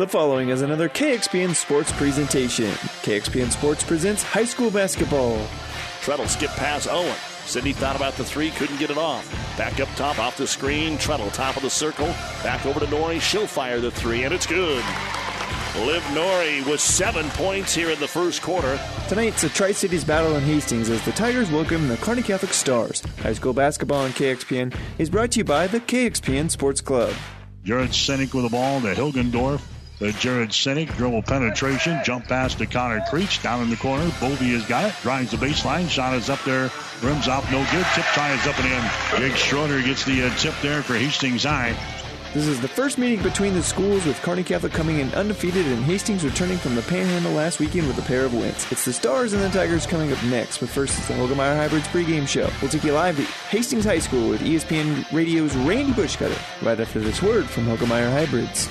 The following is another KXPN Sports presentation. KXPN Sports presents high school basketball. Treadle skip past Owen. Sydney thought about the three, couldn't get it off. Back up top, off the screen. Treadle, top of the circle. Back over to Nori. She'll fire the three, and it's good. Liv Nori with seven points here in the first quarter. Tonight's a Tri Cities battle in Hastings as the Tigers welcome the Kearney Catholic Stars. High school basketball on KXPN is brought to you by the KXPN Sports Club. Jared Sinek with the ball to Hilgendorf. The Jared Sinek dribble penetration, jump pass to Connor Creech down in the corner. Bovey has got it, drives the baseline, shot is up there, rims off, no good. Tip try is up and in. Jake Schroeder gets the uh, tip there for Hastings High. This is the first meeting between the schools with Kearney Catholic coming in undefeated and Hastings returning from the Panhandle last weekend with a pair of wins. It's the Stars and the Tigers coming up next, but first it's the Hoegemeyer Hybrids pregame show. We'll take you live to Hastings High School with ESPN Radio's Randy Bushcutter right after this word from Hoegemeyer Hybrids.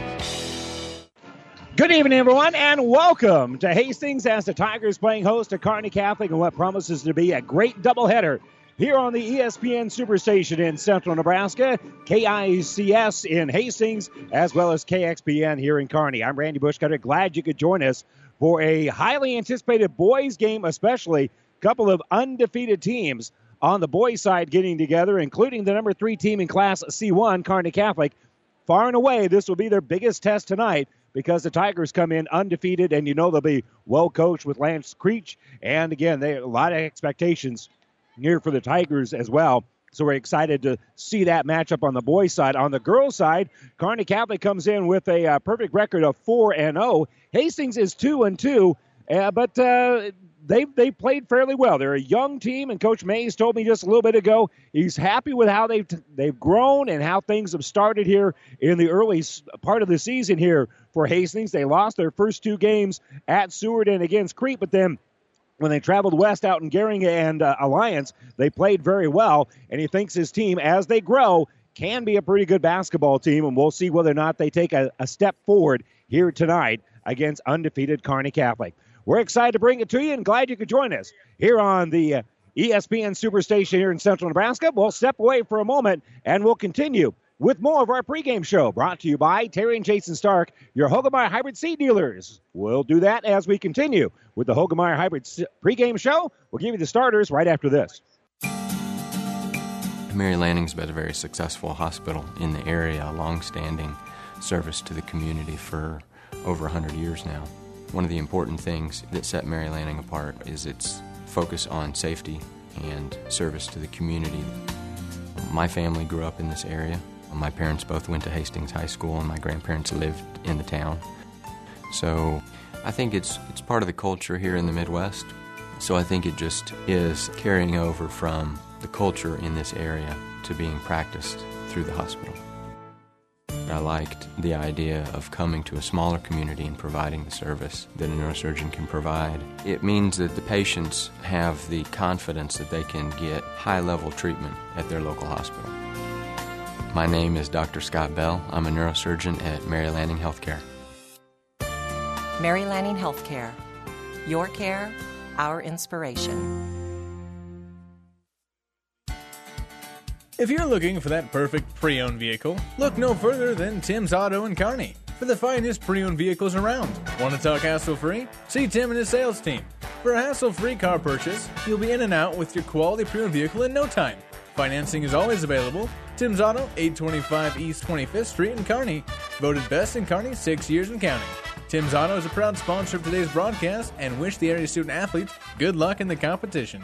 Good evening, everyone, and welcome to Hastings as the Tigers playing host to Kearney Catholic and what promises to be a great doubleheader here on the ESPN Superstation in central Nebraska, KICS in Hastings, as well as KXPN here in Kearney. I'm Randy Bushcutter. Glad you could join us for a highly anticipated boys game, especially a couple of undefeated teams on the boys' side getting together, including the number three team in Class C1, Kearney Catholic. Far and away, this will be their biggest test tonight because the Tigers come in undefeated, and you know they'll be well coached with Lance Creech. And again, they a lot of expectations here for the Tigers as well. So we're excited to see that matchup on the boys' side. On the girls' side, Kearney Catholic comes in with a uh, perfect record of four and zero. Hastings is two and two, uh, but uh, they they played fairly well. They're a young team, and Coach Mays told me just a little bit ago he's happy with how they've they've grown and how things have started here in the early part of the season here for Hastings. They lost their first two games at Seward and against Crete, but then when they traveled west out in Gering and uh, Alliance, they played very well, and he thinks his team, as they grow, can be a pretty good basketball team, and we'll see whether or not they take a, a step forward here tonight against undefeated Kearney Catholic. We're excited to bring it to you and glad you could join us here on the uh, ESPN Superstation here in Central Nebraska. We'll step away for a moment and we'll continue with more of our pregame show brought to you by Terry and Jason Stark, your Hoegemeyer Hybrid Seed dealers. We'll do that as we continue with the Hoegemeyer Hybrid pregame show. We'll give you the starters right after this. Mary Lanning's been a very successful hospital in the area, a long-standing service to the community for over 100 years now. One of the important things that set Mary Lanning apart is its focus on safety and service to the community. My family grew up in this area. My parents both went to Hastings High School, and my grandparents lived in the town. So I think it's, it's part of the culture here in the Midwest. So I think it just is carrying over from the culture in this area to being practiced through the hospital. I liked the idea of coming to a smaller community and providing the service that a neurosurgeon can provide. It means that the patients have the confidence that they can get high level treatment at their local hospital. My name is Dr. Scott Bell. I'm a neurosurgeon at Mary Lanning Healthcare. Mary Lanning Healthcare. Your care, our inspiration. If you're looking for that perfect pre owned vehicle, look no further than Tim's Auto and Kearney for the finest pre owned vehicles around. Want to talk hassle free? See Tim and his sales team. For a hassle free car purchase, you'll be in and out with your quality pre owned vehicle in no time. Financing is always available. Tim's Auto, 825 East 25th Street in Kearney. Voted best in Kearney six years and counting. Tim's Auto is a proud sponsor of today's broadcast and wish the area student athletes good luck in the competition.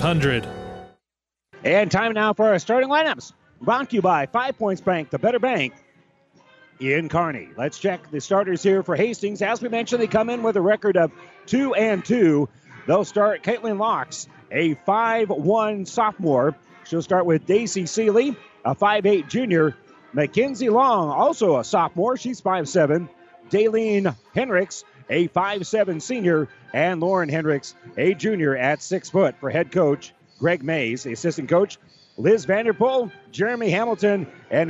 And time now for our starting lineups. Brought to you by Five Points Bank, the better bank in Kearney. Let's check the starters here for Hastings. As we mentioned, they come in with a record of two and two. They'll start Caitlin Locks, a 5-1 sophomore. She'll start with Daisy Seeley, a 5'8 junior. Mackenzie Long, also a sophomore. She's 5'7. Daleen Hendricks, a 5'7 senior. And Lauren Hendricks, a junior at 6 foot for head coach Greg Mays. Assistant coach, Liz Vanderpool, Jeremy Hamilton, and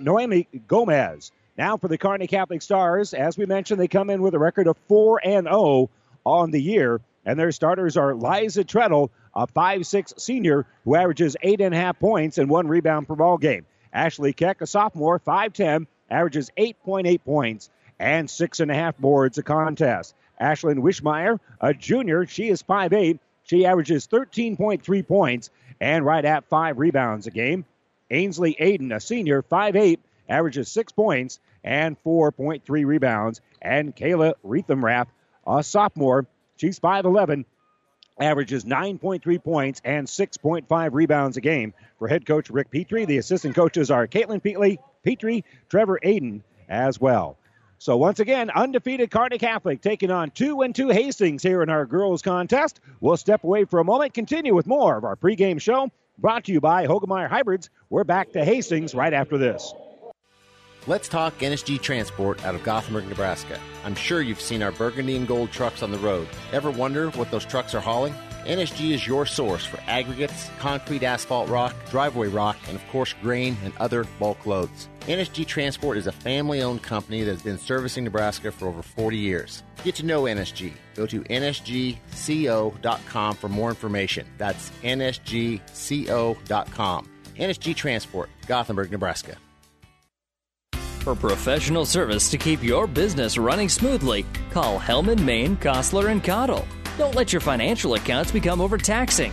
Noemi Gomez. Now for the Kearney Catholic Stars. As we mentioned, they come in with a record of 4 and 0 on the year. And their starters are Liza Treadle, a 5'6 senior who averages 8.5 points and one rebound per ball game. Ashley Keck, a sophomore, 5'10, averages 8.8 points and 6.5 boards a contest. Ashlyn Wishmeyer, a junior, she is 5'8. She averages 13.3 points and right at five rebounds a game. Ainsley Aiden, a senior, 5'8, averages six points and 4.3 rebounds. And Kayla Riefenrath, a sophomore, she's 5'11, averages 9.3 points and 6.5 rebounds a game. For head coach Rick Petrie, the assistant coaches are Caitlin Peatley, Petrie, Trevor Aiden as well. So once again, undefeated Kearney Catholic taking on two and two Hastings here in our girls contest. We'll step away for a moment, continue with more of our pregame show brought to you by Hoegemeyer Hybrids. We're back to Hastings right after this. Let's talk NSG Transport out of Gothenburg, Nebraska. I'm sure you've seen our burgundy and gold trucks on the road. Ever wonder what those trucks are hauling? NSG is your source for aggregates, concrete asphalt rock, driveway rock, and of course grain and other bulk loads. NSG Transport is a family owned company that has been servicing Nebraska for over 40 years. Get to know NSG. Go to nsgco.com for more information. That's nsgco.com. NSG Transport, Gothenburg, Nebraska. For professional service to keep your business running smoothly, call Hellman, Maine, Kostler, and Cottle. Don't let your financial accounts become overtaxing.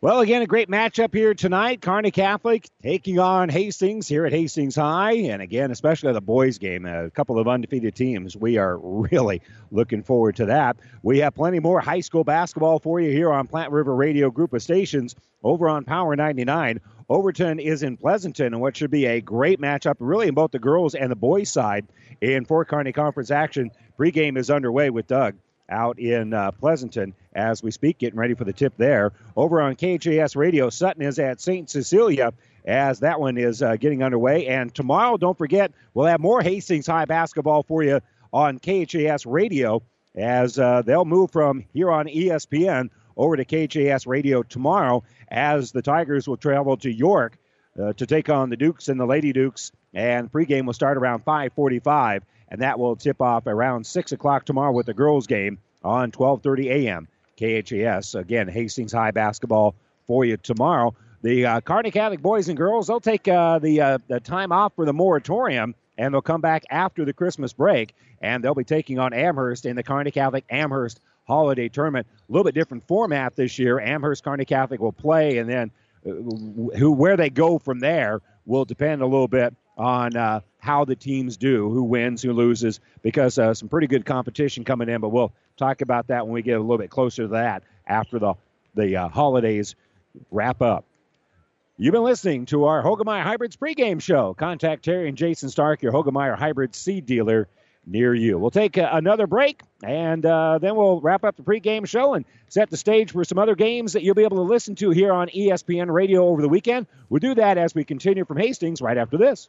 Well, again, a great matchup here tonight. Kearney Catholic taking on Hastings here at Hastings High. And again, especially the boys' game, a couple of undefeated teams. We are really looking forward to that. We have plenty more high school basketball for you here on Platte River Radio Group of Stations over on Power 99. Overton is in Pleasanton, and what should be a great matchup, really, in both the girls and the boys' side in Fort Kearney Conference action. Pregame is underway with Doug out in uh, Pleasanton as we speak, getting ready for the tip there. Over on KHAS Radio, Sutton is at St. Cecilia as that one is uh, getting underway. And tomorrow, don't forget, we'll have more Hastings High basketball for you on KHAS Radio as uh, they'll move from here on ESPN over to KHAS Radio tomorrow as the Tigers will travel to York uh, to take on the Dukes and the Lady Dukes. And pregame will start around 545 and that will tip off around 6 o'clock tomorrow with the girls' game on 12:30 a.m. KHAS. Again, Hastings High basketball for you tomorrow. The uh, Kearney Catholic boys and girls they'll take uh, the uh, the time off for the moratorium and they'll come back after the Christmas break and they'll be taking on Amherst in the Kearney Catholic Amherst Holiday Tournament. A little bit different format this year. Amherst Kearney Catholic will play and then uh, who where they go from there will depend a little bit on uh, how the teams do, who wins, who loses, because uh, some pretty good competition coming in. But we'll talk about that when we get a little bit closer to that after the the uh, holidays wrap up. You've been listening to our Hoegemeyer Hybrids pregame show. Contact Terry and Jason Stark, your Hoegemeyer Hybrid seed dealer near you. We'll take uh, another break, and uh, then we'll wrap up the pregame show and set the stage for some other games that you'll be able to listen to here on ESPN Radio over the weekend. We'll do that as we continue from Hastings right after this.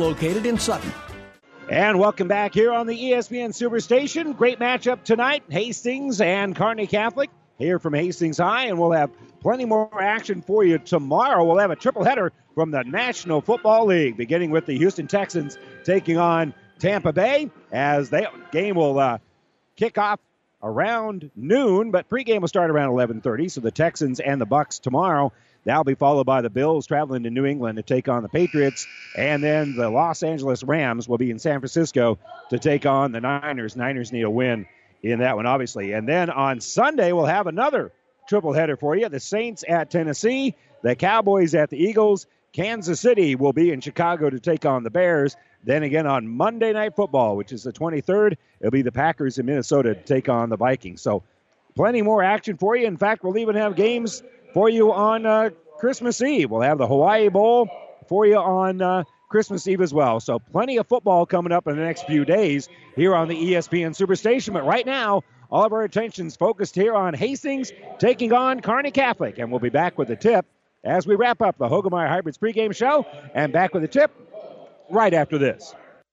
located in Sutton. And welcome back here on the ESPN Superstation. Great matchup tonight. Hastings and Kearney Catholic here from Hastings High, and we'll have plenty more action for you tomorrow. We'll have a triple header from the National Football League, beginning with the Houston Texans taking on Tampa Bay, as the game will uh, kick off around noon, but pregame will start around 11:30. So the Texans and the Bucs tomorrow. That'll be followed by the Bills traveling to New England to take on the Patriots. And then the Los Angeles Rams will be in San Francisco to take on the Niners. Niners need a win in that one, obviously. And then on Sunday, we'll have another triple header for you. The Saints at Tennessee, the Cowboys at the Eagles. Kansas City will be in Chicago to take on the Bears. Then again on Monday Night Football, which is the 23rd, it'll be the Packers in Minnesota to take on the Vikings. So plenty more action for you. In fact, we'll even have games for you on uh, Christmas Eve. We'll have the Hawaii Bowl for you on uh, Christmas Eve as well. So plenty of football coming up in the next few days here on the ESPN Superstation. But right now, all of our attention's focused here on Hastings taking on Kearney Catholic. And we'll be back with the tip as we wrap up the Hoegemeyer Hybrids pregame show. And back with the tip right after this.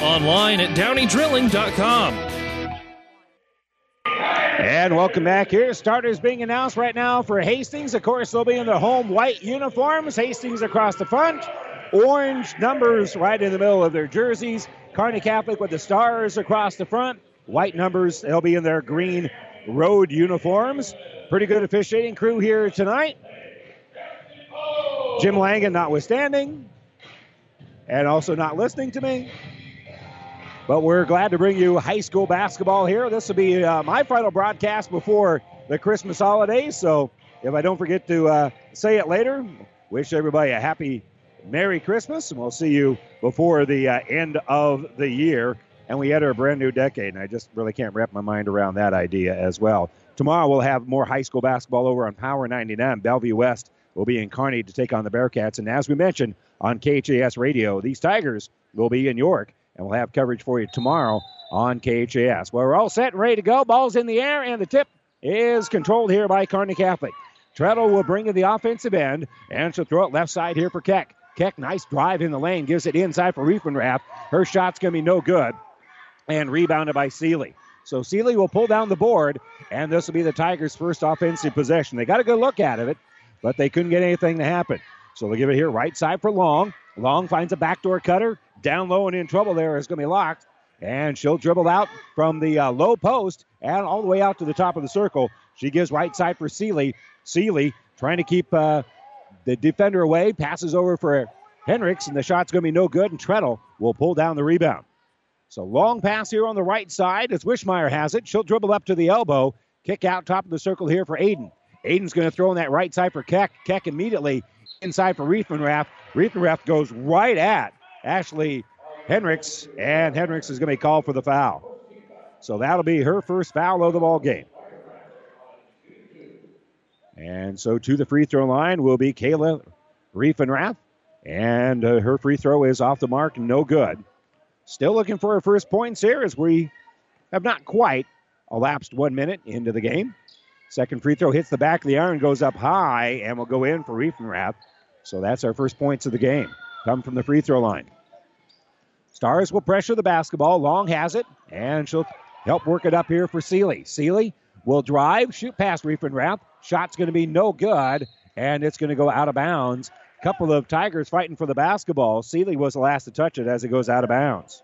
Online at downeydrilling.com. And welcome back here. Starters being announced right now for Hastings. Of course, they'll be in their home white uniforms. Hastings across the front, orange numbers right in the middle of their jerseys. Kearney Catholic with the stars across the front, white numbers. They'll be in their green road uniforms. Pretty good officiating crew here tonight. Jim Langen notwithstanding, and also not listening to me. But we're glad to bring you high school basketball here. This will be uh, my final broadcast before the Christmas holidays. So if I don't forget to uh, say it later, wish everybody a happy Merry Christmas, and we'll see you before the uh, end of the year. And we enter a brand new decade, and I just really can't wrap my mind around that idea as well. Tomorrow we'll have more high school basketball over on Power 99. Bellevue West will be in Kearney to take on the Bearcats. And as we mentioned on KHAS Radio, these Tigers will be in York and we'll have coverage for you tomorrow on KHAS. Well, we're all set and ready to go. Ball's in the air, and the tip is controlled here by Kearney Catholic. Treadle will bring in the offensive end, and she'll throw it left side here for Keck. Keck, nice drive in the lane, gives it inside for Riefenrath. Her shot's going to be no good, and rebounded by Seeley. So Seeley will pull down the board, and this will be the Tigers' first offensive possession. They got a good look at it, but they couldn't get anything to happen. So they'll give it here right side for Long. Long finds a backdoor cutter. Down low and in trouble there is going to be Locks. And she'll dribble out from the uh, low post and all the way out to the top of the circle. She gives right side for Seeley. Seeley trying to keep uh, the defender away. Passes over for Hendricks, and the shot's going to be no good. And Treadle will pull down the rebound. So long pass here on the right side as Wishmeyer has it. She'll dribble up to the elbow. Kick out top of the circle here for Aiden. Aiden's going to throw in that right side for Keck. Keck immediately inside for Riefenrath. Riefenrath goes right at Ashley Hendricks, and Hendricks is going to be called for the foul. So that'll be her first foul of the ball game. And so to the free throw line will be Kayla Riefenrath, and uh, her free throw is off the mark, no good. Still looking for her first points here as we have not quite elapsed one minute into the game. Second free throw hits the back of the iron, goes up high, and will go in for Riefenrath. So that's our first points of the game. Come from the free throw line. Stars will pressure the basketball. Long has it, and she'll help work it up here for Seeley. Seeley will drive, shoot past Riefenrath. Shot's going to be no good, and it's going to go out of bounds. Couple of Tigers fighting for the basketball. Seeley was the last to touch it as it goes out of bounds.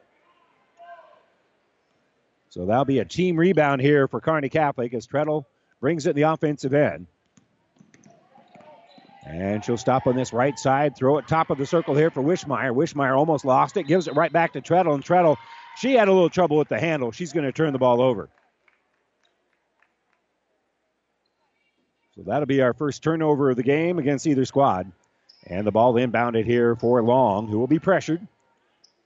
So that'll be a team rebound here for Kearney Catholic as Treadle brings it in the offensive end. And she'll stop on this right side, throw it top of the circle here for Wishmeyer. Wishmeyer almost lost it, gives it right back to Treadle, and Treadle, she had a little trouble with the handle. She's going to turn the ball over. So that'll be our first turnover of the game against either squad. And the ball inbounded here for Long, who will be pressured.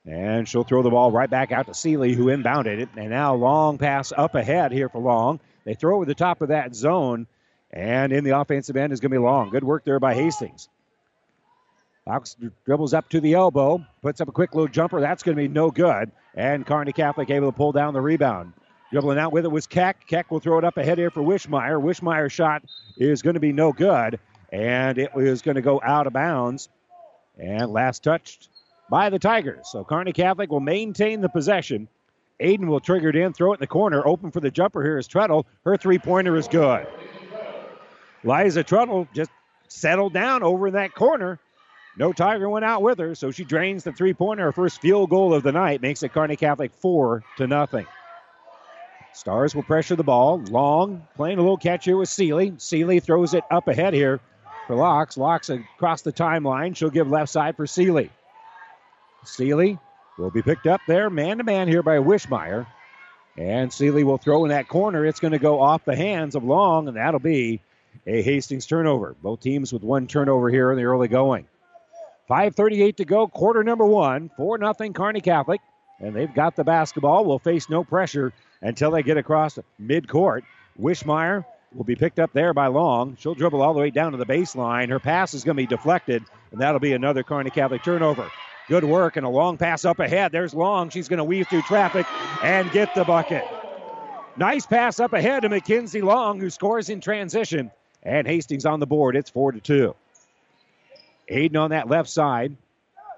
And she'll throw the ball right back out to Seeley, who inbounded it. And now long pass up ahead here for Long. They throw over the top of that zone. And in the offensive end is going to be Long. Good work there by Hastings. Fox dribbles up to the elbow, puts up a quick little jumper. That's going to be no good. And Kearney Catholic able to pull down the rebound. Dribbling out with it was Keck. Keck will throw it up ahead here for Wishmeyer. Wishmeyer's shot is going to be no good. And it was going to go out of bounds. And last touched by the Tigers. So Kearney Catholic will maintain the possession. Aiden will trigger it in, throw it in the corner. Open for the jumper here is Treadle. Her three pointer is good. Liza Treadle just settled down over in that corner. No Tiger went out with her, so she drains the three pointer. Her first field goal of the night makes it Kearney Catholic four to nothing. Stars will pressure the ball. Long playing a little catch here with Seeley. Seeley throws it up ahead here for Locks. Locks across the timeline. She'll give left side for Seeley. Seeley will be picked up there, man to man here by Wishmeyer. And Seeley will throw in that corner. It's going to go off the hands of Long, and that'll be a Hastings turnover. Both teams with one turnover here in the early going. 5.38 to go, quarter number one. 4 nothing Kearney Catholic. And they've got the basketball. Will face no pressure until they get across midcourt. Wishmeyer will be picked up there by Long. She'll dribble all the way down to the baseline. Her pass is going to be deflected, and that'll be another Kearney Catholic turnover. Good work and a long pass up ahead. There's Long. She's going to weave through traffic and get the bucket. Nice pass up ahead to Mackenzie Long, who scores in transition. And Hastings on the board. It's 4 to 2. Aiden on that left side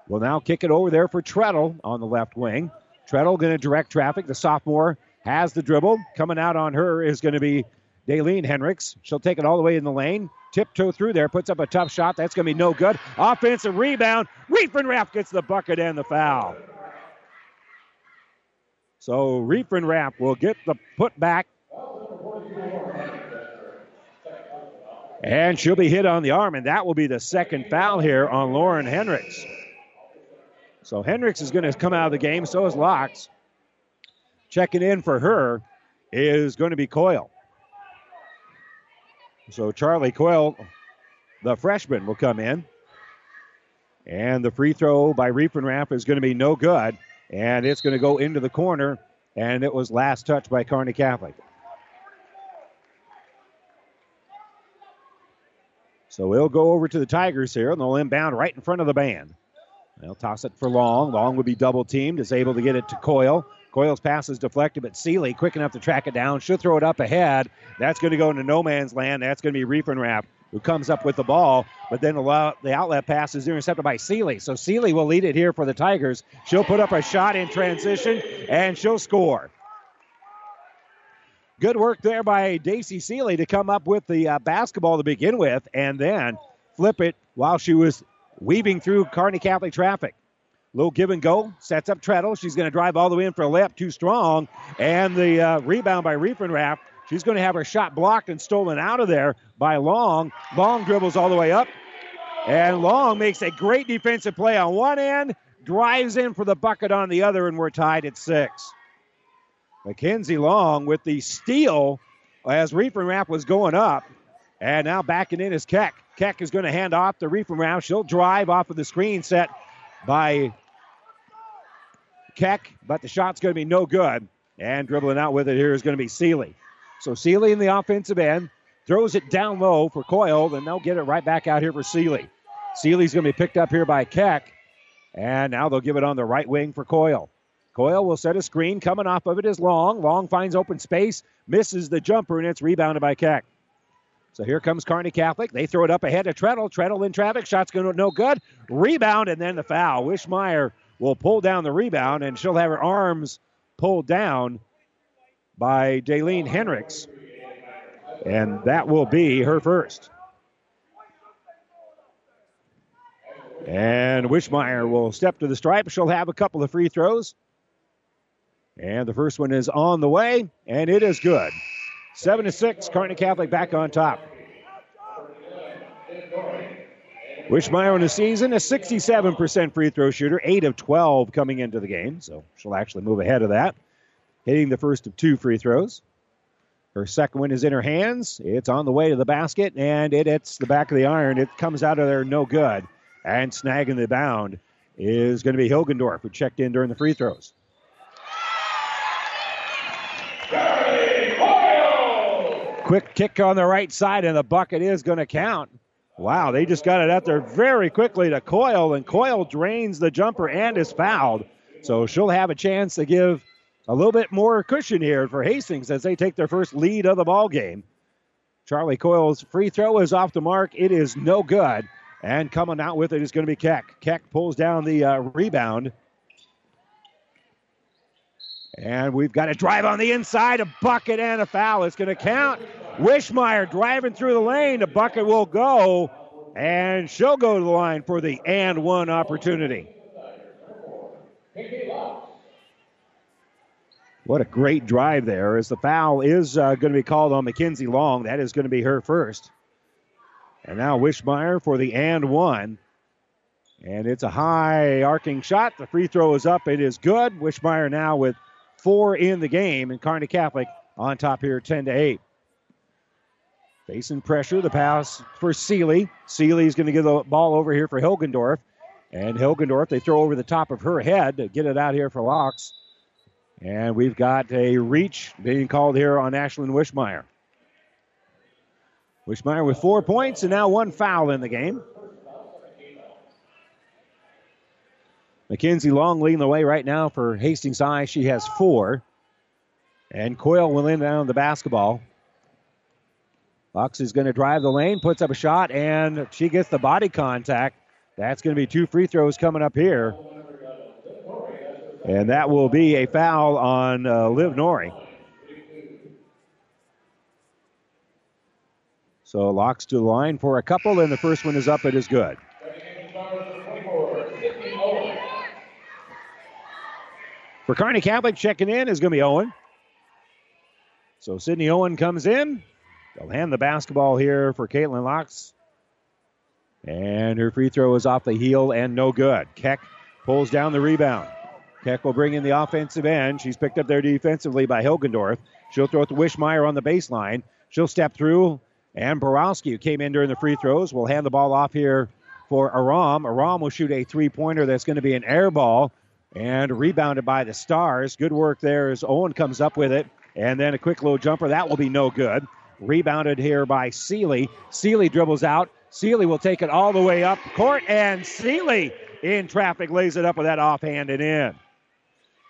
will now kick it over there for Treadle on the left wing. Treadle going to direct traffic. The sophomore has the dribble. Coming out on her is going to be Daleen Hendricks. She'll take it all the way in the lane. Tiptoe through there, puts up a tough shot. That's going to be no good. Offensive rebound. Riefenrath gets the bucket and the foul. So Riefenrath will get the putback. And she'll be hit on the arm, and that will be the second foul here on Lauren Hendricks. So Hendricks is going to come out of the game. So is Locks. Checking in for her is going to be Coyle. So Charlie Coyle, the freshman, will come in. And the free throw by Riefenrath is going to be no good. And it's going to go into the corner. And it was last touch by Kearney Catholic. So we'll go over to the Tigers here, and they'll inbound right in front of the band. They'll toss it for Long. Long will be double teamed, is able to get it to Coyle. Coyle's pass is deflected, but Seeley quick enough to track it down. She'll throw it up ahead. That's going to go into no man's land. That's going to be Riefenrath who comes up with the ball, but then the outlet pass is intercepted by Seeley. So Seeley will lead it here for the Tigers. She'll put up a shot in transition, and she'll score. Good work there by Daisy Seeley to come up with the uh, basketball to begin with and then flip it while she was weaving through Kearney Catholic traffic. Little give and go. Sets up Treadle. She's going to drive all the way in for a layup. Too strong. And the uh, rebound by Riefenrath. She's going to have her shot blocked and stolen out of there by Long. Long dribbles all the way up. And Long makes a great defensive play on one end, drives in for the bucket on the other, and we're tied at six. Mackenzie Long with the steal as Riefenrath was going up. And now backing in is Keck. Keck is going to hand off the Riefenrath. She'll drive off of the screen set by Keck, but the shot's going to be no good. And dribbling out with it here is going to be Seeley. So Seeley in the offensive end throws it down low for Coyle, then they'll get it right back out here for Seeley. Seeley's going to be picked up here by Keck, and now they'll give it on the right wing for Coyle. Coyle will set a screen. Coming off of it is Long. Long finds open space, misses the jumper, and it's rebounded by Keck. So here comes Kearney Catholic. They throw it up ahead to Treadle. Treadle in traffic. Shot's going to no good. Rebound and then the foul. Wishmeyer will pull down the rebound, and she'll have her arms pulled down by Daleen Hendricks. And that will be her first. And Wishmeyer will step to the stripe. She'll have a couple of free throws. And the first one is on the way, and it is good. Seven to six, Kearney Catholic back on top. Wishmeyer in the season, a 67% free throw shooter, 8 of 12 coming into the game, so she'll actually move ahead of that. Hitting the first of two free throws. Her second one is in her hands. It's on the way to the basket, and it hits the back of the iron. It comes out of there no good. And snagging the bound is going to be Hilgendorf, who checked in during the free throws. Quick kick on the right side, and the bucket is going to count. Wow, they just got it out there very quickly to Coyle, and Coyle drains the jumper and is fouled. So she'll have a chance to give a little bit more cushion here for Hastings as they take their first lead of the ball game. Charlie Coyle's free throw is off the mark. It is no good. And coming out with it is going to be Keck. Keck pulls down the uh, rebound. And we've got a drive on the inside, a bucket and a foul. It's going to count. Wishmeyer driving through the lane. The bucket will go, and she'll go to the line for the and one opportunity. What a great drive there as the foul is uh, going to be called on Mackenzie Long. That is going to be her first. And now Wishmeyer for the and one. And it's a high arcing shot. The free throw is up. It is good. Wishmeyer now with four in the game, and Kearney Catholic on top here, 10 to 8. Facing pressure, the pass for Seeley. Seeley's going to give the ball over here for Hilgendorf. And Hilgendorf, they throw over the top of her head to get it out here for Locks. And we've got a reach being called here on Ashlyn Wishmeyer. Wishmeyer with four points and now one foul in the game. Mackenzie Long leading the way right now for Hastings High. She has four. And Coyle will in down the basketball. Locks is going to drive the lane, puts up a shot, and she gets the body contact. That's going to be two free throws coming up here. And that will be a foul on uh, Liv Nori. So Locks to the line for a couple, and the first one is up. It is good. For Kearney Catholic, checking in is going to be Owen. So Sydney Owen comes in. They'll hand the basketball here for Caitlin Locks. And her free throw is off the heel and no good. Keck pulls down the rebound. Keck will bring in the offensive end. She's picked up there defensively by Hilgendorf. She'll throw it to Wishmeyer on the baseline. She'll step through, and Borowski, who came in during the free throws, will hand the ball off here for Aram. Aram will shoot a three pointer that's going to be an air ball and rebounded by the Stars. Good work there as Owen comes up with it. And then a quick low jumper. That will be no good. Rebounded here by Seeley. Seeley dribbles out. Seeley will take it all the way up court, and Seeley in traffic lays it up with that offhand and in.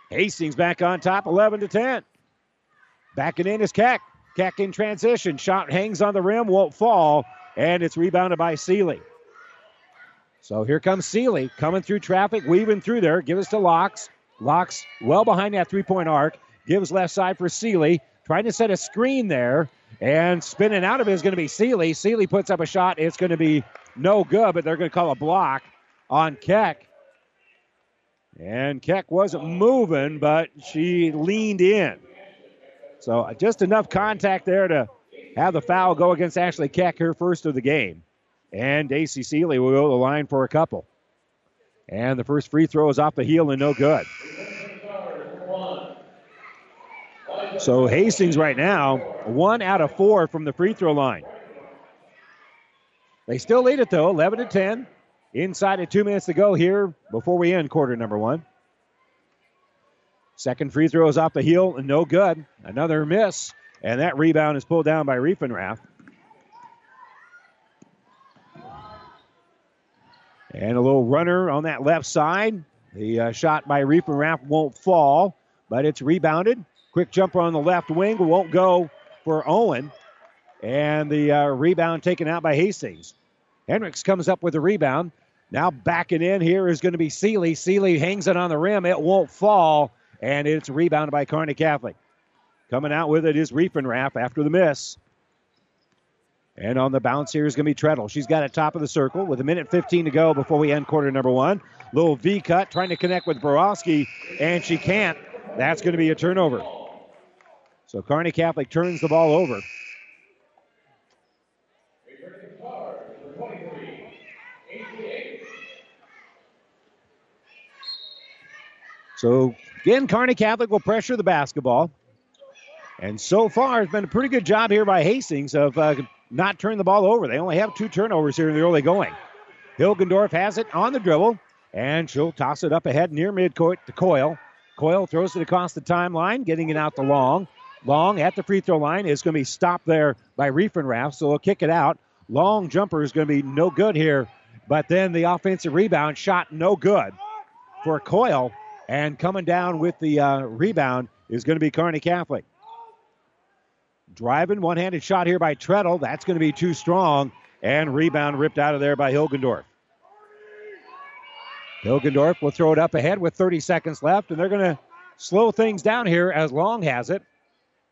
Hastings back on top, 11 to 10. Backing in is Keck. Keck in transition. Shot hangs on the rim, won't fall, and it's rebounded by Seeley. So here comes Seeley coming through traffic, weaving through there. Give us to Locks. Locks well behind that three point arc. Gives left side for Seeley. Trying to set a screen there. And spinning out of it is going to be Seeley. Seeley puts up a shot. It's going to be no good, but they're going to call a block on Keck. And Keck wasn't moving, but she leaned in. So uh, just enough contact there to have the foul go against Ashley Keck, her first of the game. And Daisy Seeley will go to the line for a couple. And the first free throw is off the heel and no good. So Hastings right now, one out of four from the free throw line. They still lead it though, 11 to 10. Inside of two minutes to go here before we end quarter number one. Second free throw is off the heel and no good. Another miss, and that rebound is pulled down by Riefenrath. And a little runner on that left side. The uh, shot by Riefenrath won't fall, but it's rebounded. Quick jumper on the left wing won't go for Owen. And the uh, rebound taken out by Hastings. Hendricks comes up with the rebound. Now backing in here is going to be Seeley. Seeley hangs it on the rim. It won't fall. And it's rebounded by Kearney Catholic. Coming out with it is Riefenrath after the miss. And on the bounce here is going to be Treadle. She's got it top of the circle with a minute 15 to go before we end quarter number one. Little V cut trying to connect with Borowski, and she can't. That's going to be a turnover. So Kearney Catholic turns the ball over. So again, Kearney Catholic will pressure the basketball. And so far, it's been a pretty good job here by Hastings of uh, not turn the ball over. They only have two turnovers here in the early going. Hilgendorf has it on the dribble, and she'll toss it up ahead near midcourt to Coyle. Coyle throws it across the timeline, getting it out to Long. Long at the free throw line is going to be stopped there by Riefenrath, so they'll kick it out. Long jumper is going to be no good here, but then the offensive rebound shot no good for Coyle, and coming down with the uh, rebound is going to be Kearney Catholic. Driving, one handed shot here by Treadle. That's going to be too strong, and rebound ripped out of there by Hilgendorf. Hilgendorf will throw it up ahead with 30 seconds left, and they're going to slow things down here as Long has it.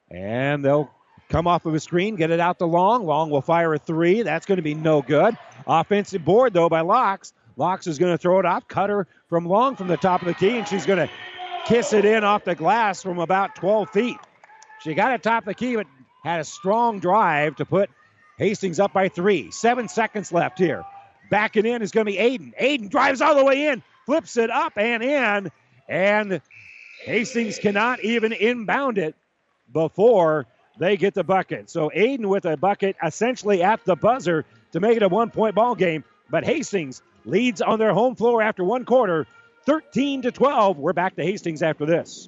And they'll come off of a screen, get it out to Long. Long will fire a three. That's going to be no good. Offensive board, though, by Locks. Locks is going to throw it off, Cutter from Long from the top of the key, and she's going to kiss it in off the glass from about 12 feet. She got it top of the key, but had a strong drive to put Hastings up by three. Seven seconds left here. Backing in is going to be Aiden. Aiden drives all the way in, flips it up and in, and Hastings cannot even inbound it before they get the bucket. So Aiden with a bucket essentially at the buzzer to make it a one point ball game. But Hastings leads on their home floor after one quarter, 13 to 12. We're back to Hastings after this.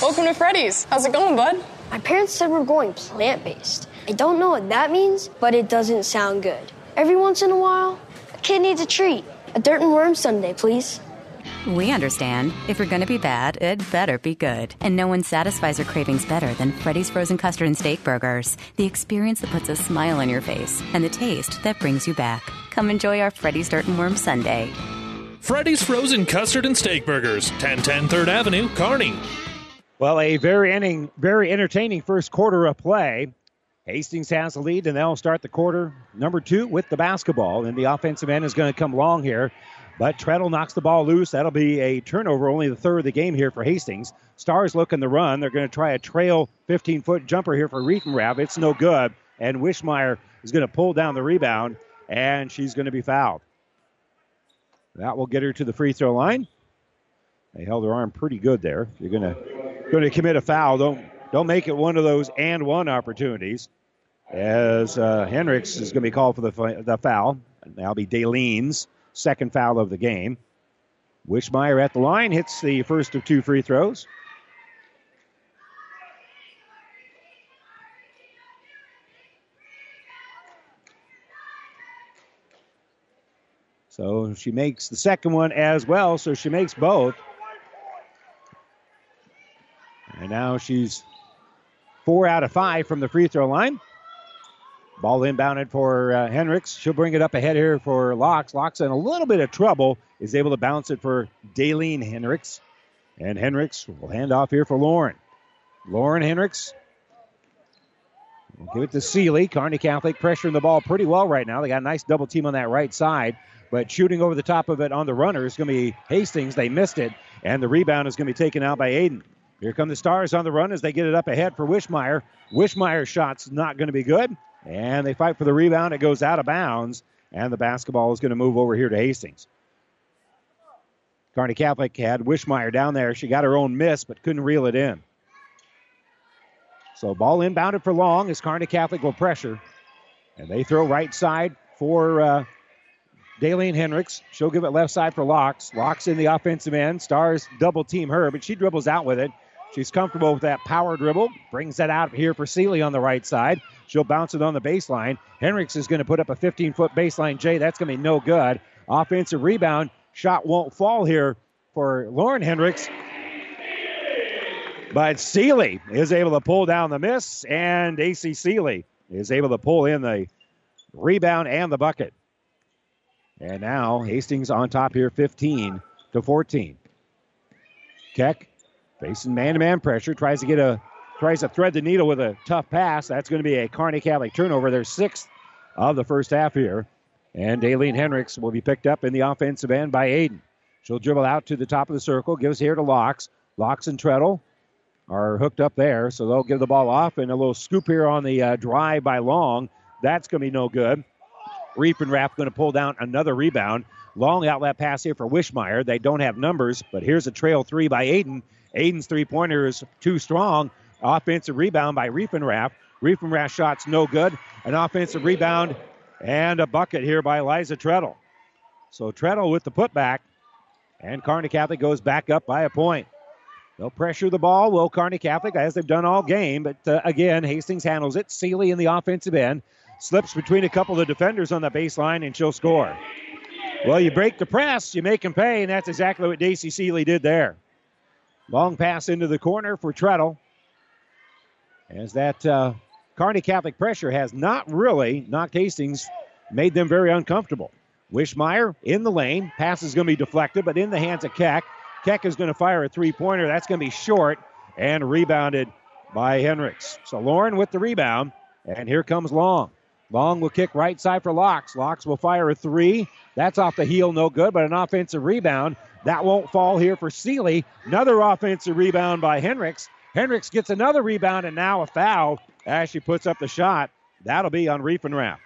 Welcome to Freddy's. How's it going, bud? My parents said we're going plant based. I don't know what that means, but it doesn't sound good. Every once in a while, a kid needs a treat. A dirt and worm Sunday, please. We understand. If you're going to be bad, it better be good. And no one satisfies your cravings better than Freddy's Frozen Custard and Steak Burgers. The experience that puts a smile on your face and the taste that brings you back. Come enjoy our Freddy's Dirt and Worm Sunday. Freddy's Frozen Custard and Steak Burgers, 1010 3rd Avenue, Kearney. Well, a very ending, very entertaining first quarter of play. Hastings has the lead, and they'll start the quarter number two with the basketball. And the offensive end is going to come long here. But Treadle knocks the ball loose. That'll be a turnover, only the third of the game here for Hastings. Stars looking to run. They're going to try a trail 15 foot jumper here for Riefenrath. It's no good. And Wishmeyer is going to pull down the rebound, and she's going to be fouled. That will get her to the free throw line. They held her arm pretty good there. You're going to going to commit a foul. Don't don't make it one of those and one opportunities. As uh, is going to be called for the, the foul. That'll be Daleen's second foul of the game. Wishmeyer at the line hits the first of two free throws. So she makes the second one as well, so she makes both. And now she's four out of five from the free throw line. Ball inbounded for uh, Hendricks. She'll bring it up ahead here for Locks. Locks in a little bit of trouble. Is able to bounce it for Daleen Hendricks. And Hendricks will hand off here for Lauren. Lauren Hendricks. We'll give it to Seeley. Kearney Catholic pressuring the ball pretty well right now. They got a nice double team on that right side. But shooting over the top of it on the runner is going to be Hastings. They missed it. And the rebound is going to be taken out by Aiden. Here come the Stars on the run as they get it up ahead for Wishmeyer. Wishmeyer's shot's not going to be good. And they fight for the rebound. It goes out of bounds. And the basketball is going to move over here to Hastings. Kearney Catholic had Wishmeyer down there. She got her own miss, but couldn't reel it in. So ball inbounded for long as Kearney Catholic will pressure. And they throw right side for uh, Daleen Hendricks. She'll give it left side for Locks. Locks in the offensive end. Stars double team her, but she dribbles out with it. She's comfortable with that power dribble. Brings that out here for Seeley on the right side. She'll bounce it on the baseline. Hendricks is going to put up a 15 foot baseline J. That's going to be no good. Offensive rebound. Shot won't fall here for Lauren Hendricks. But Seeley is able to pull down the miss, and AC Seeley is able to pull in the rebound and the bucket. And now Hastings on top here, 15 to 14. Keck Facing man-to-man pressure, tries to get a tries to thread the needle with a tough pass. That's going to be a Kearney Catholic turnover. Their sixth of the first half here. And Aileen Hendricks will be picked up in the offensive end by Aiden. She'll dribble out to the top of the circle, gives here to Locks. Locks and Treadle are hooked up there, so they'll give the ball off. And a little scoop here on the uh, drive by Long. That's going to be no good. Riefenrath going to pull down another rebound. Long outlet pass here for Wishmeyer. They don't have numbers, but here's a trail three by Aiden. Aiden's three pointer is too strong. Offensive rebound by Riefenrath. Riefenrath shot's no good. An offensive rebound and a bucket here by Eliza Treadle. So Treadle with the putback, and Kearney Catholic goes back up by a point. They'll pressure the ball, will Kearney Catholic, as they've done all game. But uh, again, Hastings handles it. Seeley in the offensive end slips between a couple of defenders on the baseline, and she'll score. Well, you break the press, you make them pay, and that's exactly what Daisy Seeley did there. Long pass into the corner for Treadle. As that uh, Kearney Catholic pressure has not really knocked Hastings, made them very uncomfortable. Wishmeyer in the lane. Pass is going to be deflected, but in the hands of Keck. Keck is going to fire a three pointer. That's going to be short and rebounded by Hendricks. So Lauren with the rebound, and here comes Long. Long will kick right side for Locks. Locks will fire a three. That's off the heel, no good, but an offensive rebound. That won't fall here for Seeley. Another offensive rebound by Hendricks. Hendricks gets another rebound and now a foul as she puts up the shot. That'll be on Riefenrath.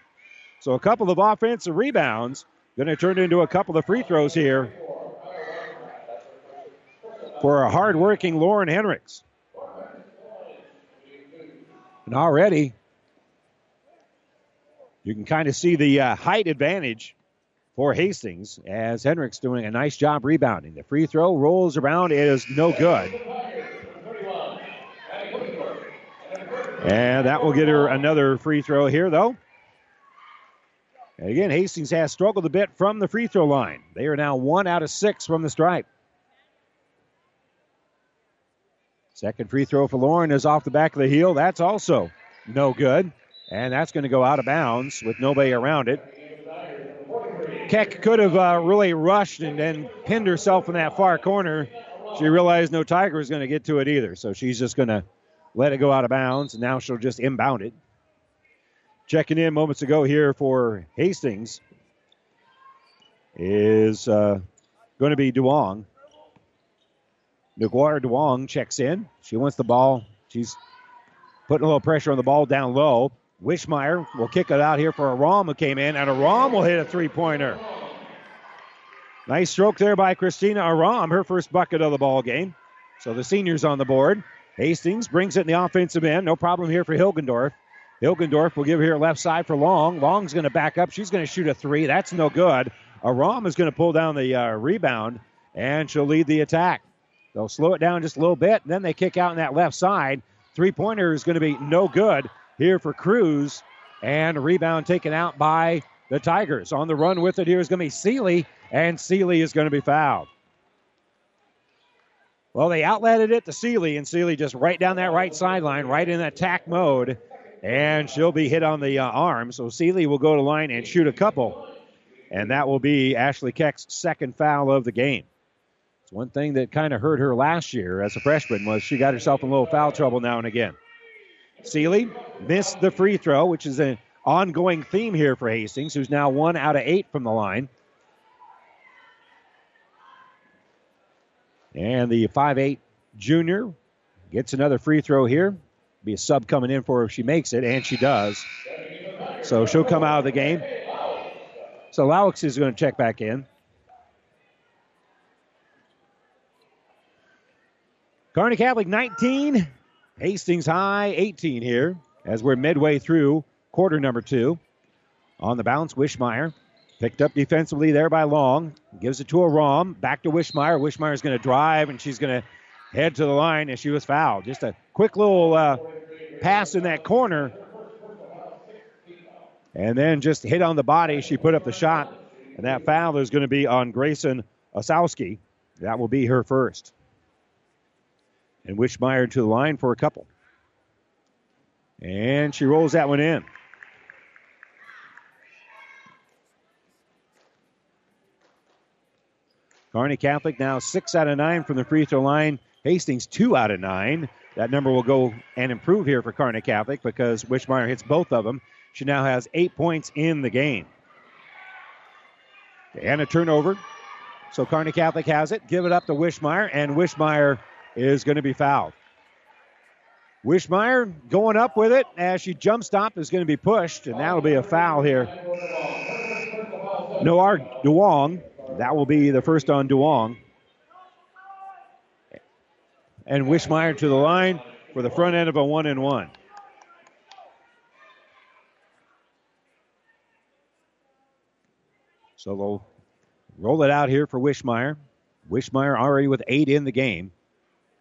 So a couple of offensive rebounds. Going to turn into a couple of free throws here for a hardworking Lauren Hendricks. And already, you can kind of see the uh, height advantage for Hastings as Hendricks doing a nice job rebounding. The free throw rolls around, it is no good. And that will get her another free throw here, though. And again, Hastings has struggled a bit from the free throw line. They are now one out of six from the stripe. Second free throw for Lauren is off the back of the heel. That's also no good. And that's going to go out of bounds with nobody around it. Keck could have uh, really rushed and then pinned herself in that far corner. She realized no Tiger was going to get to it either. So she's just going to let it go out of bounds. And now she'll just inbound it. Checking in moments ago here for Hastings is uh, going to be Duong. Naguar Duong checks in. She wants the ball. She's putting a little pressure on the ball down low. Wishmeyer will kick it out here for Aram who came in, and Aram will hit a three pointer. Nice stroke there by Christina Aram, her first bucket of the ball game. So the seniors on the board. Hastings brings it in the offensive end. No problem here for Hilgendorf. Hilgendorf will give here left side for Long. Long's going to back up. She's going to shoot a three. That's no good. Aram is going to pull down the uh, rebound, and she'll lead the attack. They'll slow it down just a little bit, and then they kick out on that left side. Three pointer is going to be no good here for Cruz, and rebound taken out by the Tigers. On the run with it here is going to be Seeley, and Seeley is going to be fouled. Well, they outletted it to Seeley, and Seeley just right down that right sideline, right in attack mode, and she'll be hit on the uh, arm. So Seeley will go to line and shoot a couple, and that will be Ashley Keck's second foul of the game. It's one thing that kind of hurt her last year as a freshman was she got herself in a little foul trouble now and again. Seeley missed the free throw, which is an ongoing theme here for Hastings, who's now one out of eight from the line. And the 5'8 junior gets another free throw here. Be a sub coming in for her if she makes it, and she does. So she'll come out of the game. So Laux is going to check back in. Kearney Catholic 19, Hastings High 18 here as we're midway through quarter number two. On the bounce, Wishmeyer picked up defensively there by Long. Gives it to a Rom. Back to Wishmeyer. Wishmeyer's going to drive and she's going to head to the line and she was fouled. Just a quick little uh, pass in that corner. And then just hit on the body. She put up the shot. And that foul is going to be on Grayson Osowski. That will be her first. And Wishmeyer to the line for a couple. And she rolls that one in. Kearney Catholic now six out of nine from the free throw line. Hastings two out of nine. That number will go and improve here for Kearney Catholic because Wishmeyer hits both of them. She now has eight points in the game. And a turnover. So Kearney Catholic has it. Give it up to Wishmeyer, and Wishmeyer is going to be fouled. Wishmeyer going up with it as she jump stop is going to be pushed, and that'll be a foul here. Noir Duong, that will be the first on Duong. And Wishmeyer to the line for the front end of a one and one. So they'll roll it out here for Wishmeyer. Wishmeyer already with eight in the game.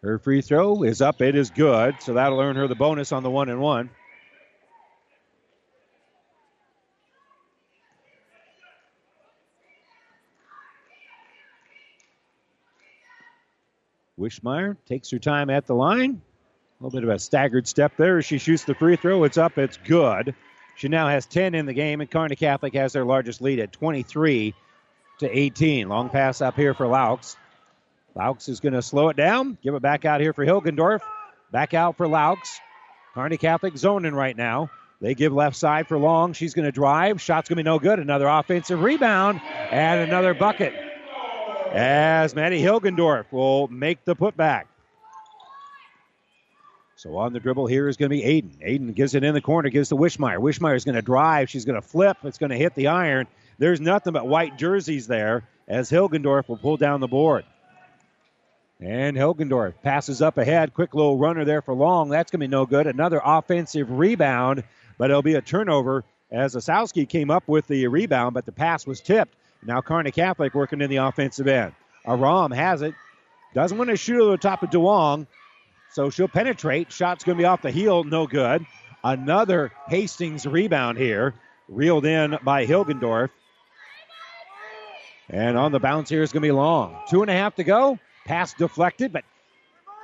Her free throw is up. It is good. So that'll earn her the bonus on the one and one. Wishmeyer takes her time at the line. A little bit of a staggered step there as she shoots the free throw. It's up. It's good. She now has 10 in the game, and Kearney Catholic has their largest lead at 23 to 18. Long pass up here for Laux. Laux is going to slow it down, give it back out here for Hilgendorf. Back out for Laux. Kearney Catholic zoning right now. They give left side for long. She's going to drive. Shot's going to be no good. Another offensive rebound and another bucket. As Maddie Hilgendorf will make the putback. So on the dribble here is going to be Aiden. Aiden gives it in the corner, gives to Wishmeyer. Wishmeyer is going to drive. She's going to flip. It's going to hit the iron. There's nothing but white jerseys there as Hilgendorf will pull down the board. And Hilgendorf passes up ahead. Quick little runner there for long. That's going to be no good. Another offensive rebound, but it'll be a turnover as Osowski came up with the rebound, but the pass was tipped. Now Kearney Catholic working in the offensive end. Aram has it. Doesn't want to shoot over the top of Duong. So she'll penetrate. Shot's going to be off the heel. No good. Another Hastings rebound here. Reeled in by Hilgendorf. And on the bounce here is going to be long. Two and a half to go. Pass deflected, but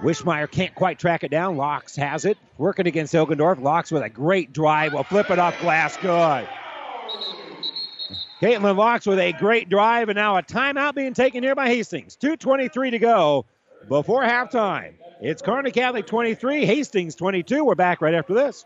Wishmeyer can't quite track it down. Locks has it. Working against Hilgendorf. Locks with a great drive. Will flip it off glass. Good. Caitlin Locks with a great drive, and now a timeout being taken here by Hastings. 2.23 to go before halftime. It's Kearney Catholic 23, Hastings 22. We're back right after this.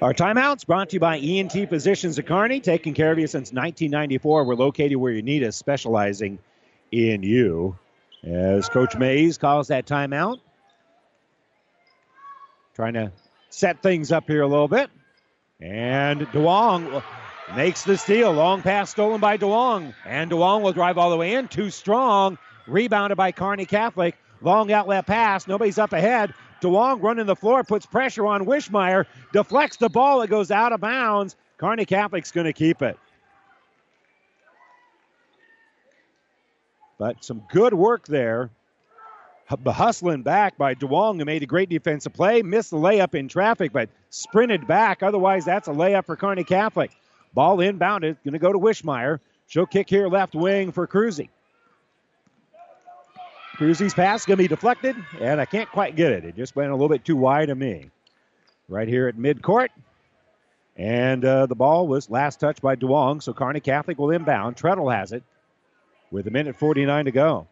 Our timeouts brought to you by ENT Physicians of Kearney, taking care of you since 1994. We're located where you need us, specializing in you. As Coach Mays calls that timeout, trying to set things up here a little bit. And Duong makes the steal. Long pass stolen by Duong. And Duong will drive all the way in. Too strong. Rebounded by Kearney Catholic. Long outlet pass. Nobody's up ahead. Duong running the floor, puts pressure on Wishmeyer, deflects the ball. It goes out of bounds. Kearney Catholic's going to keep it. But some good work there. Hustling back by Duong, who made a great defensive play. Missed the layup in traffic, but sprinted back. Otherwise, that's a layup for Kearney Catholic. Ball inbounded. Going to go to Wishmeyer. She'll kick here left wing for Cruzy. Cruzy's pass going to be deflected, and I can't quite get it. It just went a little bit too wide of me. Right here at midcourt. And uh, the ball was last touched by Duong, so Kearney Catholic will inbound. Treadle has it with a minute 49 to go.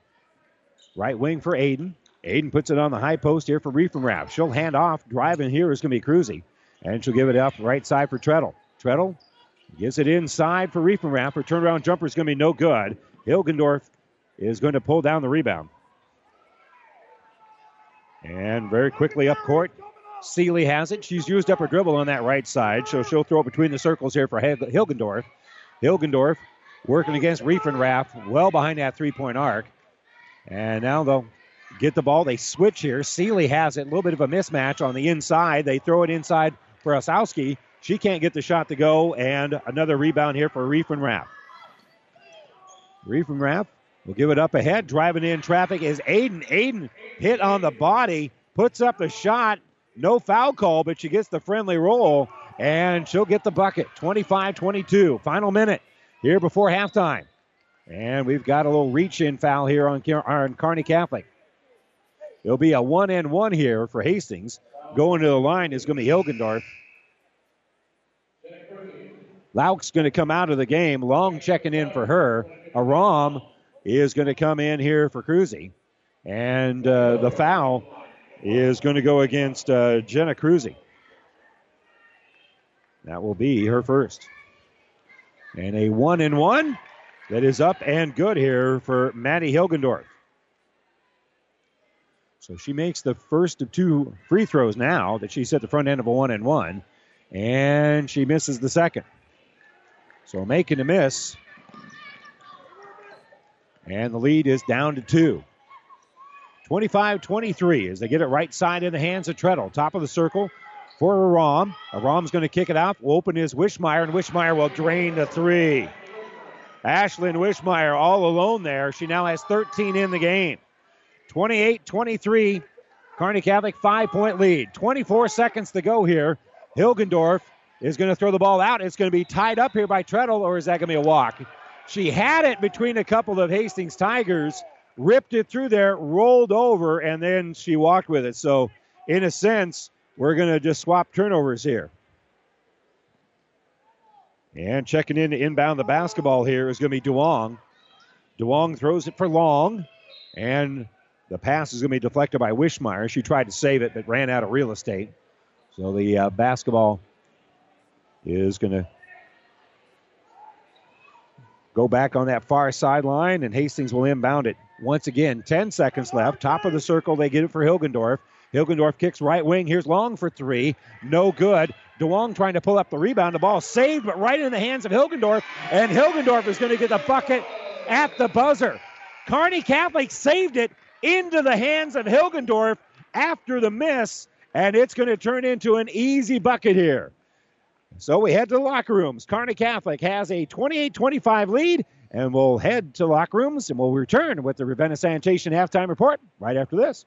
Right wing for Aiden. Aiden puts it on the high post here for Riefenrath. She'll hand off. Driving here is going to be Cruzy. And she'll give it up right side for Treadle. Treadle gives it inside for Riefenrath. Her turnaround jumper is going to be no good. Hilgendorf is going to pull down the rebound. And very quickly up court, Seeley has it. She's used up her dribble on that right side, so she'll throw it between the circles here for Hilgendorf. Hilgendorf working against Riefenrath, well behind that three point arc. And now they'll get the ball. They switch here. Seeley has it. A little bit of a mismatch on the inside. They throw it inside for Osowski. She can't get the shot to go, and another rebound here for Riefenrath. Riefenrath will give it up ahead. Driving in traffic is Aiden. Aiden hit on the body, puts up the shot. No foul call, but she gets the friendly roll, and she'll get the bucket. 25 22. Final minute here before halftime. And we've got a little reach in foul here on, on Kearney Catholic. It'll be a one and one here for Hastings. Going to the line is going to be Hilgendorf. Laux's going to come out of the game. Long checking in for her. Aram is going to come in here for Cruzy. And uh, the foul is going to go against uh, Jenna Cruzy. That will be her first. And a one and one that is up and good here for Maddie Hilgendorf. So she makes the first of two free throws now that she's at the front end of a one and one. And she misses the second. So making a miss. And the lead is down to two. 25 23 as they get it right side in the hands of Treadle. Top of the circle for Aram. Aram's going to kick it out. Will open is Wishmeyer, and Wishmeyer will drain the three. Ashlyn Wishmeyer all alone there. She now has 13 in the game. 28 23. Kearney Catholic five point lead. 24 seconds to go here. Hilgendorf is going to throw the ball out. It's going to be tied up here by Treadle, or is that going to be a walk? She had it between a couple of Hastings Tigers, ripped it through there, rolled over, and then she walked with it. So, in a sense, we're going to just swap turnovers here. And checking in to inbound the basketball here is going to be Duong. Duong throws it for long, and the pass is going to be deflected by Wishmeyer. She tried to save it, but ran out of real estate. So the uh, basketball is going to go back on that far sideline, and Hastings will inbound it. Once again, 10 seconds left. Top of the circle, they get it for Hilgendorf. Hilgendorf kicks right wing. Here's Long for three. No good. Duong trying to pull up the rebound. The ball saved, but right in the hands of Hilgendorf. And Hilgendorf is going to get the bucket at the buzzer. Kearney Catholic saved it into the hands of Hilgendorf after the miss, and it's going to turn into an easy bucket here. So we head to the locker rooms. Kearney Catholic has a 28 25 lead, and we'll head to locker rooms and we'll return with the Ravenna Sanitation halftime report right after this.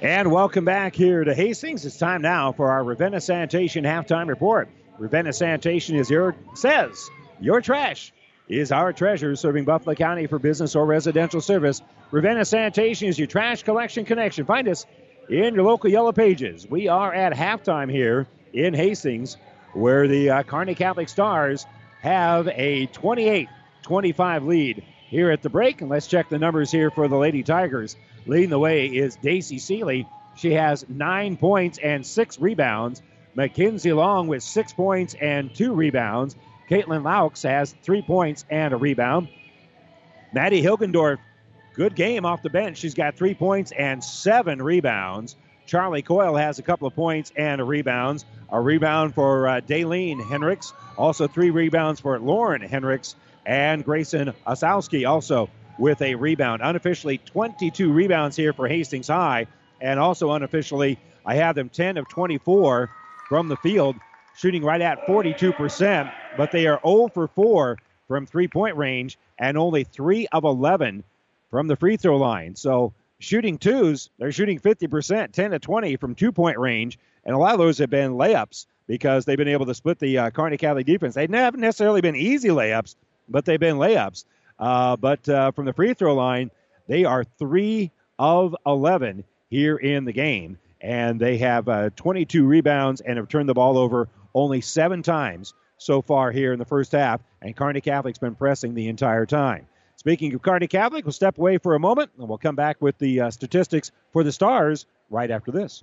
And welcome back here to Hastings. It's time now for our Ravenna Sanitation halftime report. Ravenna Sanitation is your says your trash is our treasure, serving Buffalo County for business or residential service. Ravenna Sanitation is your trash collection connection. Find us in your local yellow pages. We are at halftime here in Hastings, where the uh, Kearney Catholic Stars have a 28-25 lead here at the break. And let's check the numbers here for the Lady Tigers. Leading the way is Daisy Seeley. She has nine points and six rebounds. Mackenzie Long with six points and two rebounds. Caitlin Laux has three points and a rebound. Maddie Hilgendorf, good game off the bench. She's got three points and seven rebounds. Charlie Coyle has a couple of points and rebounds. A rebound for uh, Daleen Henricks. Also three rebounds for Lauren Henricks. And Grayson Osowski also with a rebound. Unofficially, 22 rebounds here for Hastings High. And also unofficially, I have them 10 of 24 from the field, shooting right at 42%. But they are 0 for 4 from three point range and only 3 of 11 from the free throw line. So shooting twos, they're shooting 50%, 10 to 20 from two point range. And a lot of those have been layups because they've been able to split the uh, Kearney Catholic defense. They haven't necessarily been easy layups, but they've been layups. Uh, but uh, from the free throw line, they are three of 11 here in the game. And they have uh, 22 rebounds and have turned the ball over only seven times so far here in the first half. And Kearney Catholic's been pressing the entire time. Speaking of Kearney Catholic, we'll step away for a moment and we'll come back with the uh, statistics for the Stars right after this.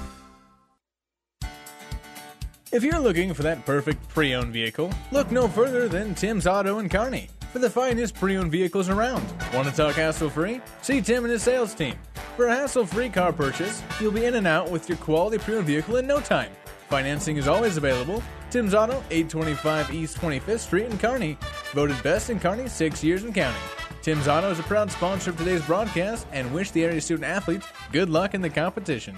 If you're looking for that perfect pre owned vehicle, look no further than Tim's Auto in Kearney for the finest pre owned vehicles around. Want to talk hassle free? See Tim and his sales team. For a hassle free car purchase, you'll be in and out with your quality pre owned vehicle in no time. Financing is always available. Tim's Auto, 825 East 25th Street in Kearney. Voted best in Kearney six years and counting. Tim's Auto is a proud sponsor of today's broadcast and wish the area student athletes good luck in the competition.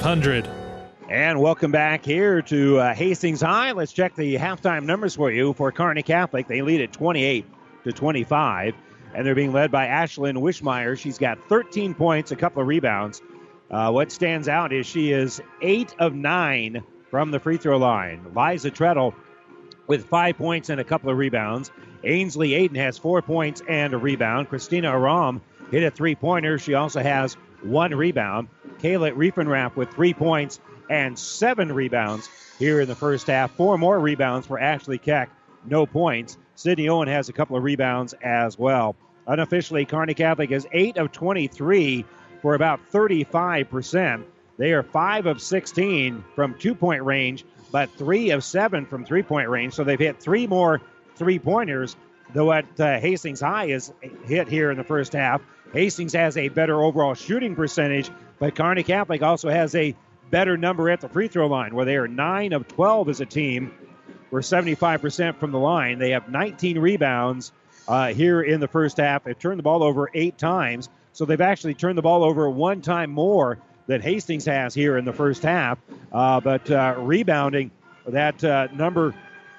3500. And welcome back here to uh, Hastings High. Let's check the halftime numbers for you for Kearney Catholic. They lead at 28 to 25, and they're being led by Ashlyn Wishmeyer. She's got 13 points, a couple of rebounds. Uh, what stands out is she is eight of nine from the free throw line. Liza Treadle with five points and a couple of rebounds. Ainsley Aiden has four points and a rebound. Christina Aram hit a three pointer. She also has one rebound. Kayla Riefenrath with three points and seven rebounds here in the first half. Four more rebounds for Ashley Keck, no points. Sydney Owen has a couple of rebounds as well. Unofficially, Kearney Catholic is 8 of 23 for about 35%. They are 5 of 16 from two point range, but 3 of 7 from three point range. So they've hit three more three pointers, though at uh, Hastings High is hit here in the first half. Hastings has a better overall shooting percentage, but Kearney Catholic also has a better number at the free throw line, where they are 9 of 12 as a team. We're 75% from the line. They have 19 rebounds uh, here in the first half. They've turned the ball over eight times, so they've actually turned the ball over one time more than Hastings has here in the first half. Uh, but uh, rebounding, that uh, number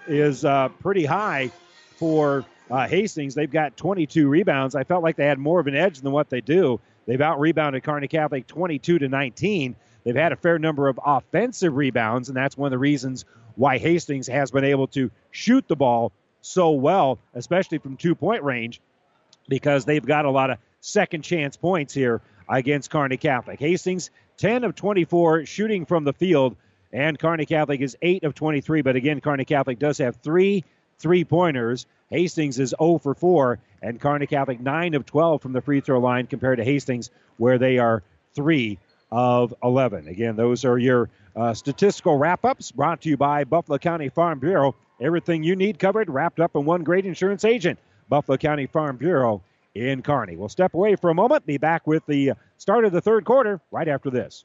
is uh, pretty high for uh, Hastings. They've got 22 rebounds. I felt like they had more of an edge than what they do. They've out rebounded Kearney Catholic 22 to 19. They've had a fair number of offensive rebounds, and that's one of the reasons why Hastings has been able to shoot the ball so well, especially from two point range, because they've got a lot of second chance points here against Kearney Catholic. Hastings, 10 of 24 shooting from the field, and Kearney Catholic is 8 of 23. But again, Kearney Catholic does have three three pointers. Hastings is 0 for 4, and Kearney Catholic 9 of 12 from the free throw line compared to Hastings, where they are 3 of 11. Again, those are your uh, statistical wrap ups brought to you by Buffalo County Farm Bureau. Everything you need covered, wrapped up in one great insurance agent, Buffalo County Farm Bureau in Kearney. We'll step away for a moment, be back with the start of the third quarter right after this.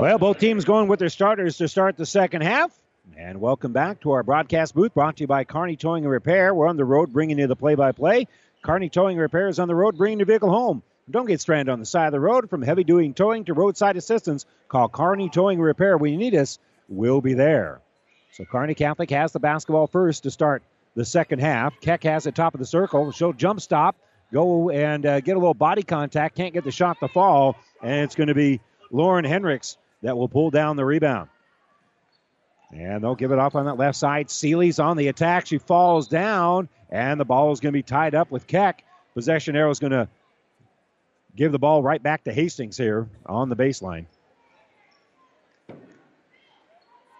Well, both teams going with their starters to start the second half. And welcome back to our broadcast booth brought to you by Kearney Towing and Repair. We're on the road bringing you the play by play. Kearney Towing and Repair is on the road bringing your vehicle home. Don't get stranded on the side of the road. From heavy duty towing to roadside assistance, call Kearney Towing and Repair. When you need us, we'll be there. So Kearney Catholic has the basketball first to start the second half. Keck has it top of the circle. She'll jump stop, go and uh, get a little body contact. Can't get the shot to fall, and it's going to be Lauren Hendricks that will pull down the rebound. And they'll give it off on that left side. Seeley's on the attack. She falls down, and the ball is going to be tied up with Keck. Possession arrow is going to give the ball right back to Hastings here on the baseline.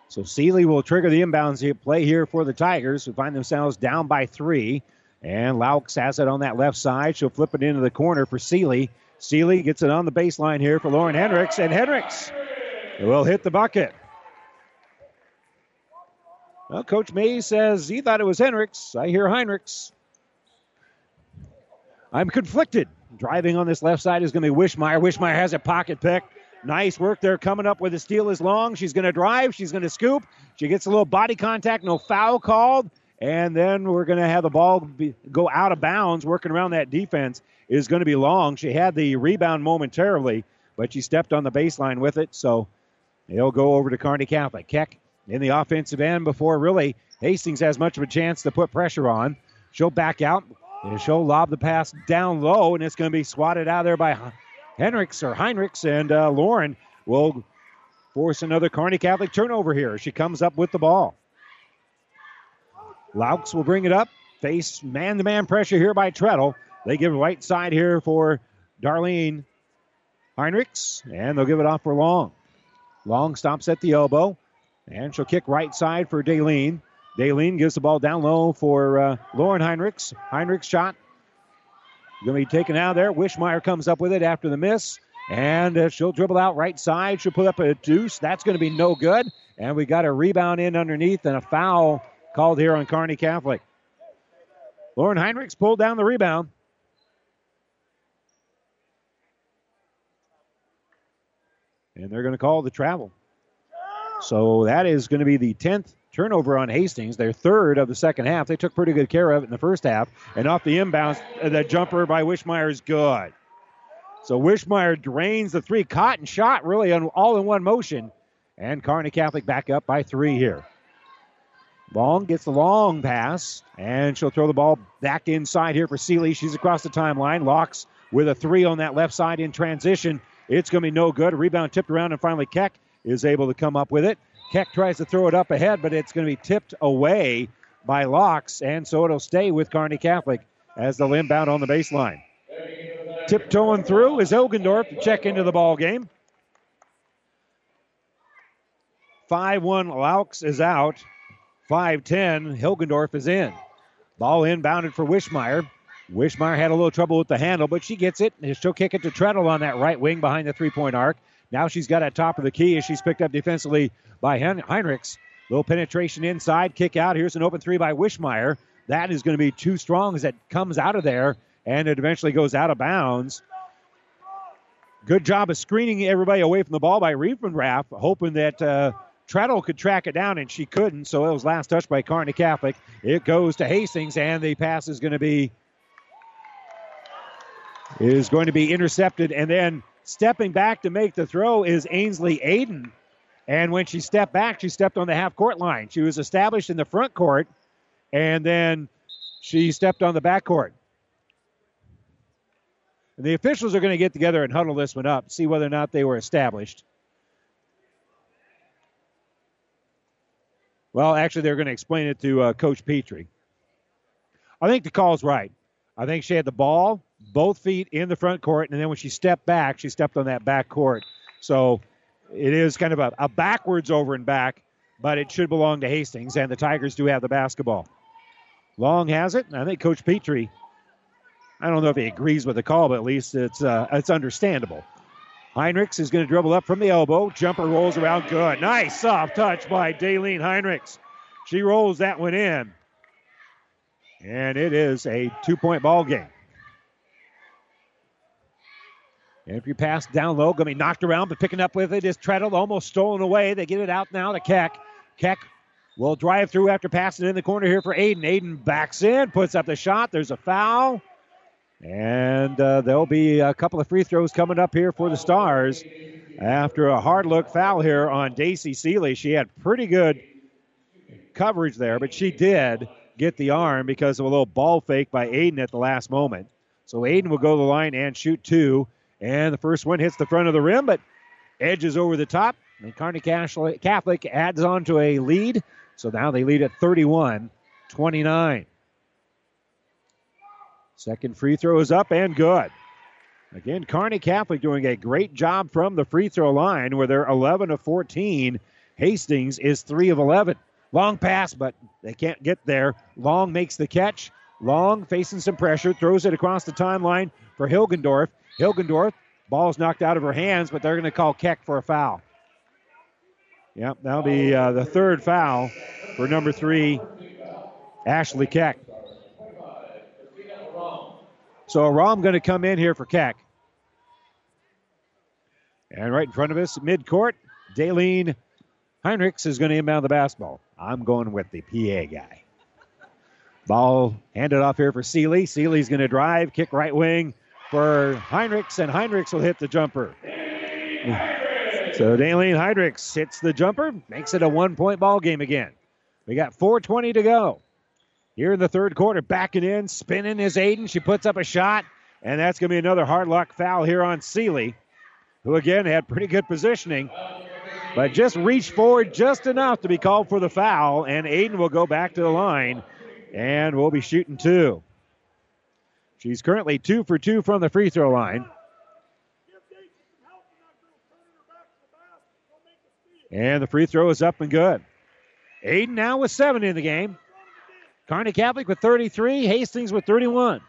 So Seeley will trigger the inbounds play here for the Tigers, who find themselves down by three. And Laux has it on that left side. She'll flip it into the corner for Seeley. Seeley gets it on the baseline here for Lauren Hendricks, and Hendricks will hit the bucket. Well, Coach Mays says he thought it was Hendricks. I hear Heinrichs. I'm conflicted. Driving on this left side is going to be Wishmeyer. Wishmeyer has a pocket pick. Nice work there coming up with the steal is long. She's going to drive. She's going to scoop. She gets a little body contact. No foul called. And then we're going to have the ball be, go out of bounds. Working around that defense is going to be long. She had the rebound momentarily, but she stepped on the baseline with it. So They'll go over to Kearney Catholic. Keck in the offensive end before really Hastings has much of a chance to put pressure on. She'll back out. And she'll lob the pass down low, and it's going to be swatted out there by Hendricks or Heinrichs, and uh, Lauren will force another Kearney Catholic turnover here. She comes up with the ball. Laux will bring it up. Face man to man pressure here by Treadle. They give right side here for Darlene Heinrichs, and they'll give it off for Long. Long stops at the elbow, and she'll kick right side for Daleen. Daleen gives the ball down low for uh, Lauren Heinrichs. Heinrichs shot going to be taken out there. Wishmeyer comes up with it after the miss, and uh, she'll dribble out right side. She'll put up a deuce. That's going to be no good. And we got a rebound in underneath and a foul called here on Kearney Catholic. Lauren Heinrichs pulled down the rebound. And they're going to call the travel. So that is going to be the 10th turnover on Hastings, their third of the second half. They took pretty good care of it in the first half. And off the inbounds, uh, the jumper by Wishmeyer is good. So Wishmeyer drains the three. And shot really on, all in one motion. And Kearney Catholic back up by three here. Long gets the long pass, and she'll throw the ball back inside here for Seeley. She's across the timeline. locks with a three on that left side in transition. It's going to be no good. rebound tipped around, and finally Keck is able to come up with it. Keck tries to throw it up ahead, but it's going to be tipped away by Laux, and so it'll stay with Kearney Catholic as the inbound on the baseline. Tiptoeing through is Hilgendorf to check into the ball game. 5 1 Laux is out. 5 10 Hilgendorf is in. Ball inbounded for Wishmeyer. Wishmeyer had a little trouble with the handle, but she gets it. and She'll kick it to Treadle on that right wing behind the three point arc. Now she's got at top of the key as she's picked up defensively by Heinrichs. Little penetration inside, kick out. Here's an open three by Wishmeyer. That is going to be too strong as it comes out of there, and it eventually goes out of bounds. Good job of screening everybody away from the ball by Riefenrath, hoping that uh, Treadle could track it down, and she couldn't. So it was last touch by Kearney Catholic. It goes to Hastings, and the pass is going to be is going to be intercepted. And then stepping back to make the throw is Ainsley Aiden. And when she stepped back, she stepped on the half court line. She was established in the front court and then She stepped on the backcourt. And the officials are going to get together and huddle this one up, see whether or not they were established. Well, actually, they're going to explain it to uh, Coach Petrie. I think the call's right. I think she had the ball, both feet in the front court, and then when she stepped back, she stepped on that back court. So it is kind of a, a backwards over and back, but it should belong to Hastings, and the Tigers do have the basketball. Long has it, and I think Coach Petrie, I don't know if he agrees with the call, but at least it's uh, it's understandable. Heinrichs is going to dribble up from the elbow. Jumper rolls around good. Nice soft touch by Daleen Heinrichs. She rolls that one in. And it is a two point ball game. Entry pass down low, going to be knocked around, but picking up with it is Treadle, almost stolen away. They get it out now to Keck. Keck will drive through after passing in the corner here for Aiden. Aiden backs in, puts up the shot. There's a foul. And uh, there'll be a couple of free throws coming up here for the Stars after a hard look foul here on Daisy Seeley. She had pretty good coverage there, but she did get the arm because of a little ball fake by Aiden at the last moment. So Aiden will go to the line and shoot two. And the first one hits the front of the rim, but edges over the top. And Kearney Catholic adds on to a lead. So now they lead at 31 29. Second free throw is up and good. Again, Kearney Catholic doing a great job from the free throw line where they're 11 of 14. Hastings is 3 of 11. Long pass, but they can't get there. Long makes the catch. Long facing some pressure, throws it across the timeline for Hilgendorf. Hilgendorf, ball's knocked out of her hands, but they're going to call Keck for a foul. Yep, that'll be uh, the third foul for number three, Ashley Keck. So Rom going to come in here for Keck. And right in front of us, midcourt, Daleen Heinrichs is going to inbound the basketball. I'm going with the PA guy. Ball handed off here for Seeley. Seeley's going to drive, kick right wing for Heinrichs, and Heinrichs will hit the jumper. So Daleen Heinrichs hits the jumper, makes it a one point ball game again. We got 4.20 to go. Here in the third quarter, backing in, spinning is Aiden. She puts up a shot, and that's going to be another hard luck foul here on Seeley, who again had pretty good positioning, but just reached forward just enough to be called for the foul, and Aiden will go back to the line, and we'll be shooting two. She's currently two for two from the free throw line. And the free throw is up and good. Aiden now with seven in the game. Kearney Catholic with 33, Hastings with 31.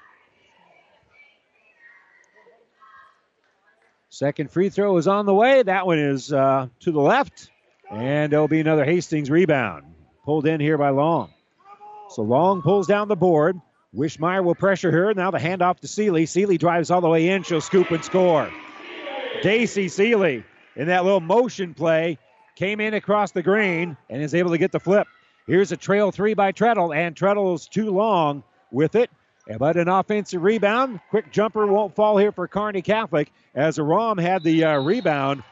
Second free throw is on the way. That one is uh, to the left. And there'll be another Hastings rebound. Pulled in here by Long. So Long pulls down the board. Wishmeyer will pressure her. Now the handoff to Seeley. Seeley drives all the way in. She'll scoop and score. Daisy Seeley in that little motion play came in across the green and is able to get the flip. Here's a trail three by Treadle, and Treadle's too long with it. But an offensive rebound. Quick jumper won't fall here for Kearney Catholic as Rom had the uh, rebound.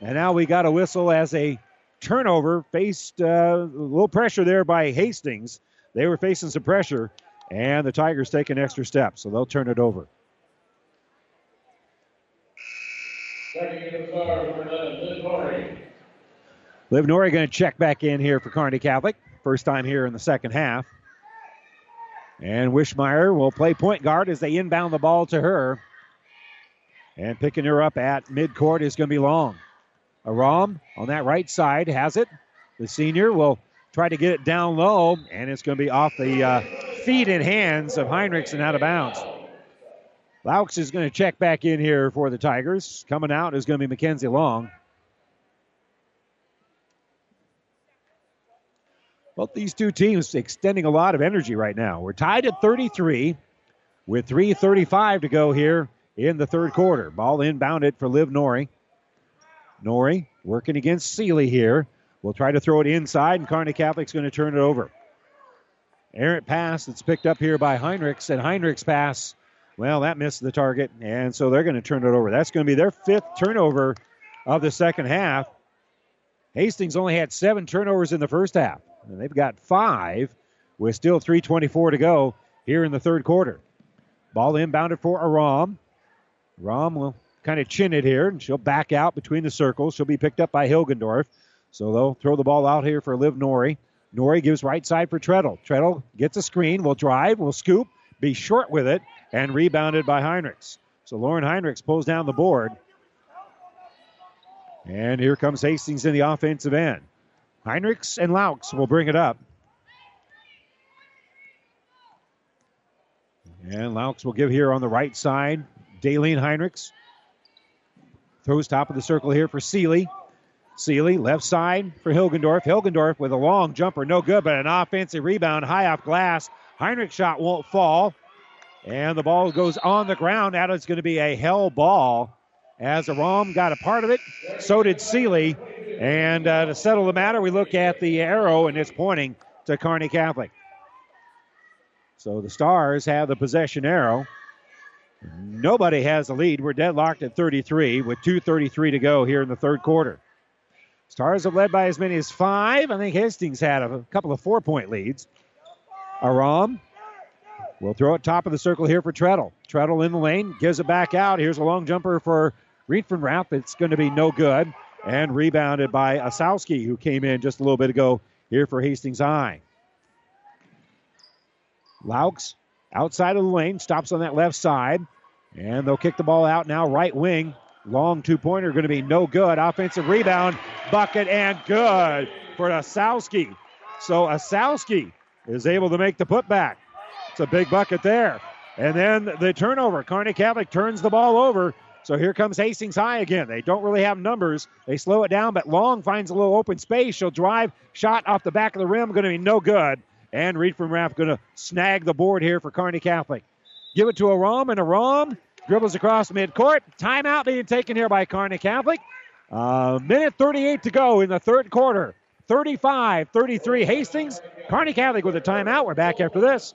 And now we got a whistle as a turnover. Faced uh, a little pressure there by Hastings. They were facing some pressure, and the Tigers take an extra step, so they'll turn it over. Liv Norrie going to check back in here for Kearney Catholic. First time here in the second half. And Wishmeyer will play point guard as they inbound the ball to her. And picking her up at midcourt is going to be Long. Aram on that right side has it. The senior will try to get it down low, and it's going to be off the uh, feet and hands of Heinrichs and out of bounds. Laux is going to check back in here for the Tigers. Coming out is going to be Mackenzie Long. Both these two teams extending a lot of energy right now. We're tied at 33 with 3.35 to go here in the third quarter. Ball inbounded for Liv Nori. Nori working against Seeley here. We'll try to throw it inside, and Kearney Catholic's going to turn it over. Errant pass that's picked up here by Heinrichs, and Heinrichs pass, well, that missed the target, and so they're going to turn it over. That's going to be their fifth turnover of the second half. Hastings only had seven turnovers in the first half. And they've got five with still 3.24 to go here in the third quarter. Ball inbounded for Aram. Aram will kind of chin it here, and she'll back out between the circles. She'll be picked up by Hilgendorf. So they'll throw the ball out here for Liv Nori. Nori gives right side for Treadle. Treadle gets a screen, will drive, will scoop, be short with it, and rebounded by Heinrichs. So Lauren Heinrichs pulls down the board. And here comes Hastings in the offensive end. Heinrichs and Laux will bring it up. And Laux will give here on the right side. Daleen Heinrichs throws top of the circle here for Seeley. Seeley, left side for Hilgendorf. Hilgendorf with a long jumper, no good, but an offensive rebound high off glass. Heinrich shot won't fall. And the ball goes on the ground. Now it's going to be a hell ball as Aram got a part of it. So did Seeley. And uh, to settle the matter, we look at the arrow, and it's pointing to Kearney Catholic. So the Stars have the possession arrow. Nobody has the lead. We're deadlocked at 33 with 2.33 to go here in the third quarter. Stars have led by as many as five. I think Hastings had a couple of four point leads. Aram will throw it top of the circle here for Treadle. Treadle in the lane, gives it back out. Here's a long jumper for Riefenrath. It's going to be no good. And rebounded by Asowski, who came in just a little bit ago here for Hastings High. Laux outside of the lane, stops on that left side. And they'll kick the ball out now, right wing. Long two pointer going to be no good. Offensive rebound, bucket, and good for Asowski. So Asowski is able to make the putback. It's a big bucket there. And then the turnover. Kearney Catholic turns the ball over. So here comes Hastings High again. They don't really have numbers. They slow it down, but Long finds a little open space. She'll drive, shot off the back of the rim, going to be no good. And Riefenrath going to snag the board here for Kearney Catholic. Give it to Aram, and Aram dribbles across midcourt. Timeout being taken here by Kearney Catholic. Uh, minute 38 to go in the third quarter. 35 33 Hastings. Kearney Catholic with a timeout. We're back after this.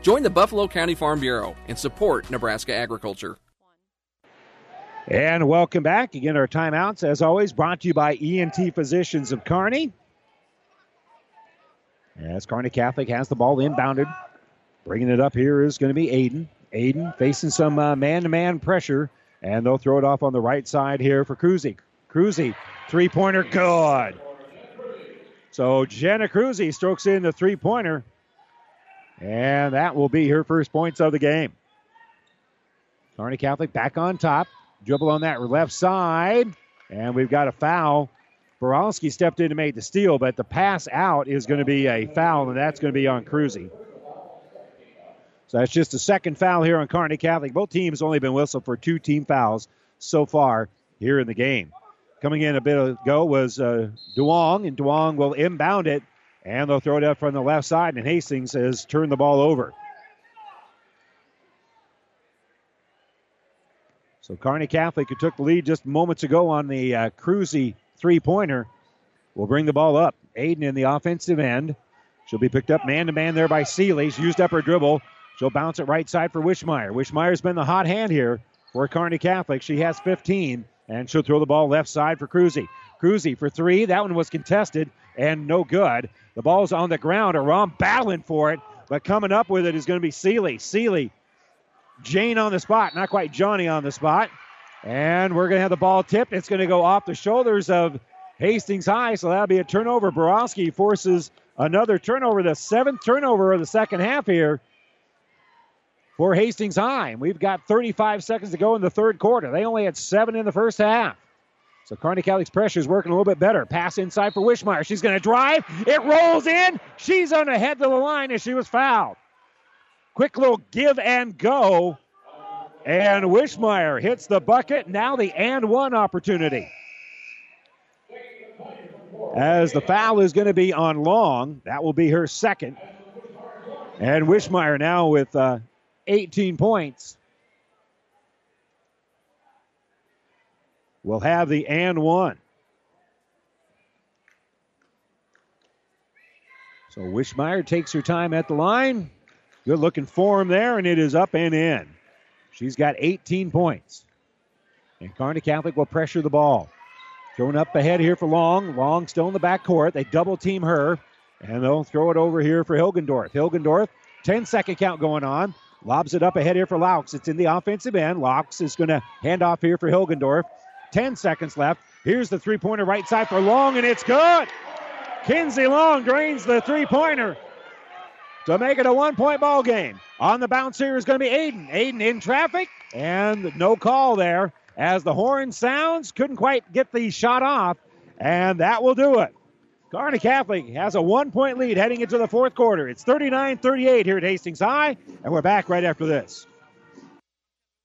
Join the Buffalo County Farm Bureau and support Nebraska agriculture. And welcome back. Again, our timeouts, as always, brought to you by ENT Physicians of Kearney. As Kearney Catholic has the ball inbounded. Bringing it up here is going to be Aiden. Aiden facing some man to man pressure, and they'll throw it off on the right side here for Cruzy. Cruzy, three pointer, good. So Jenna Cruzy strokes in the three pointer. And that will be her first points of the game. Kearney Catholic back on top. Dribble on that left side. And we've got a foul. Borowski stepped in to make the steal, but the pass out is going to be a foul, and that's going to be on Cruzy. So that's just a second foul here on Kearney Catholic. Both teams only been whistled for two team fouls so far here in the game. Coming in a bit ago was uh, Duong, and Duong will inbound it and they'll throw it up from the left side, and Hastings has turned the ball over. So Kearney Catholic, who took the lead just moments ago on the uh, Cruzy three pointer, will bring the ball up. Aiden in the offensive end. She'll be picked up man to man there by Seeley. She's used up her dribble. She'll bounce it right side for Wishmeyer. Wishmeyer's been the hot hand here for Kearney Catholic. She has 15, and she'll throw the ball left side for Cruzy. Cruzy for three. That one was contested and no good. The ball's on the ground. Aram battling for it, but coming up with it is going to be Seeley. Seeley, Jane on the spot, not quite Johnny on the spot. And we're going to have the ball tipped. It's going to go off the shoulders of Hastings High, so that'll be a turnover. Borowski forces another turnover, the seventh turnover of the second half here for Hastings High. We've got 35 seconds to go in the third quarter. They only had seven in the first half. So Kearney Catholic's pressure is working a little bit better. Pass inside for Wishmeyer. She's going to drive. It rolls in. She's on the head to the line as she was fouled. Quick little give and go. And Wishmeyer hits the bucket. Now the and one opportunity. As the foul is going to be on Long. That will be her second. And Wishmeyer now with uh, 18 points. Will have the and one. So Wishmeyer takes her time at the line. Good looking form there, and it is up and in. She's got 18 points. And Kearney Catholic will pressure the ball. Thrown up ahead here for Long. Long still in the back court. They double team her, and they'll throw it over here for Hilgendorf. Hilgendorf, 10 second count going on. Lobs it up ahead here for Laux. It's in the offensive end. Laux is going to hand off here for Hilgendorf. 10 seconds left. Here's the three pointer right side for Long, and it's good. Kinsey Long drains the three pointer to make it a one point ball game. On the bounce here is going to be Aiden. Aiden in traffic, and no call there as the horn sounds. Couldn't quite get the shot off, and that will do it. Kearney Catholic has a one point lead heading into the fourth quarter. It's 39 38 here at Hastings High, and we're back right after this.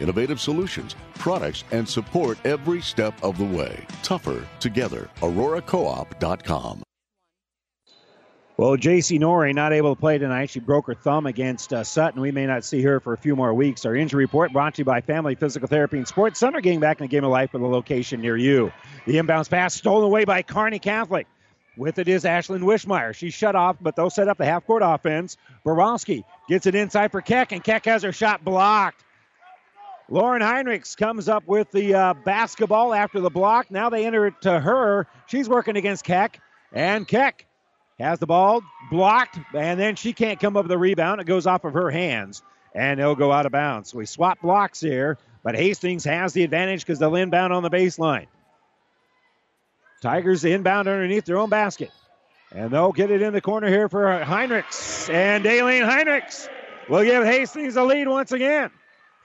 innovative solutions, products, and support every step of the way. Tougher together. AuroraCoop.com. Well, JC Norrie not able to play tonight. She broke her thumb against uh, Sutton. We may not see her for a few more weeks. Our injury report brought to you by Family Physical Therapy and Sports Center. Getting back in the game of life with a location near you. The inbounds pass stolen away by Kearney Catholic. With it is Ashlyn Wishmeyer. She's shut off, but they'll set up the half court offense. Borowski gets it inside for Keck, and Keck has her shot blocked. Lauren Heinrichs comes up with the uh, basketball after the block. Now they enter it to her. She's working against Keck, and Keck has the ball blocked, and then she can't come up with the rebound. It goes off of her hands, and it'll go out of bounds. So we swap blocks here, but Hastings has the advantage because they'll inbound on the baseline. Tigers inbound underneath their own basket. And they'll get it in the corner here for Heinrichs. And Daleen Heinrichs will give Hastings a lead once again.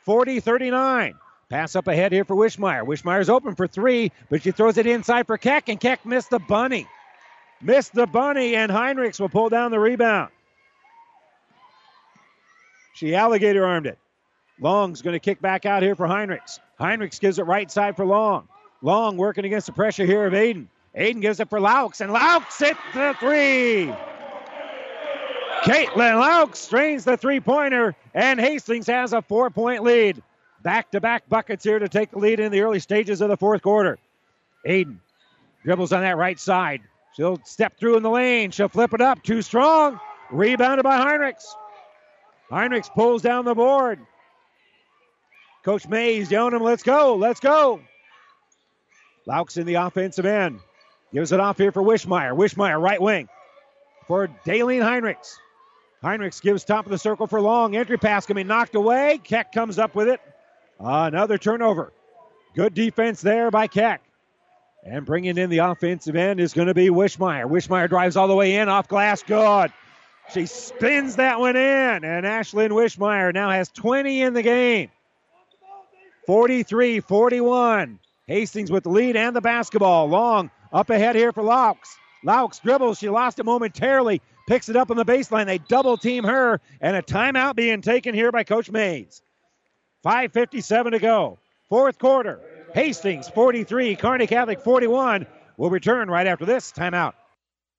40 39. Pass up ahead here for Wishmeyer. Wishmeyer's open for three, but she throws it inside for Keck, and Keck missed the bunny. Missed the bunny, and Heinrichs will pull down the rebound. She alligator armed it. Long's going to kick back out here for Heinrichs. Heinrichs gives it right side for Long. Long working against the pressure here of Aiden. Aiden gives it for Laux, and Laux hits the three. Caitlin Laux strains the three pointer, and Hastings has a four point lead. Back to back buckets here to take the lead in the early stages of the fourth quarter. Aiden dribbles on that right side. She'll step through in the lane. She'll flip it up. Too strong. Rebounded by Heinrichs. Heinrichs pulls down the board. Coach Mays yelling him, let's go, let's go. Laux in the offensive end. Gives it off here for Wishmeyer. Wishmeyer, right wing for Daleen Heinrichs. Heinrichs gives top of the circle for long. Entry pass can be knocked away. Keck comes up with it. Another turnover. Good defense there by Keck. And bringing in the offensive end is going to be Wishmeyer. Wishmeyer drives all the way in off glass. Good. She spins that one in. And Ashlyn Wishmeyer now has 20 in the game. 43 41. Hastings with the lead and the basketball. Long up ahead here for Laux. Laux dribbles. She lost it momentarily. Picks it up on the baseline. They double team her. And a timeout being taken here by Coach Mays. 5.57 to go. Fourth quarter. Hastings 43, Kearney Catholic 41. We'll return right after this timeout.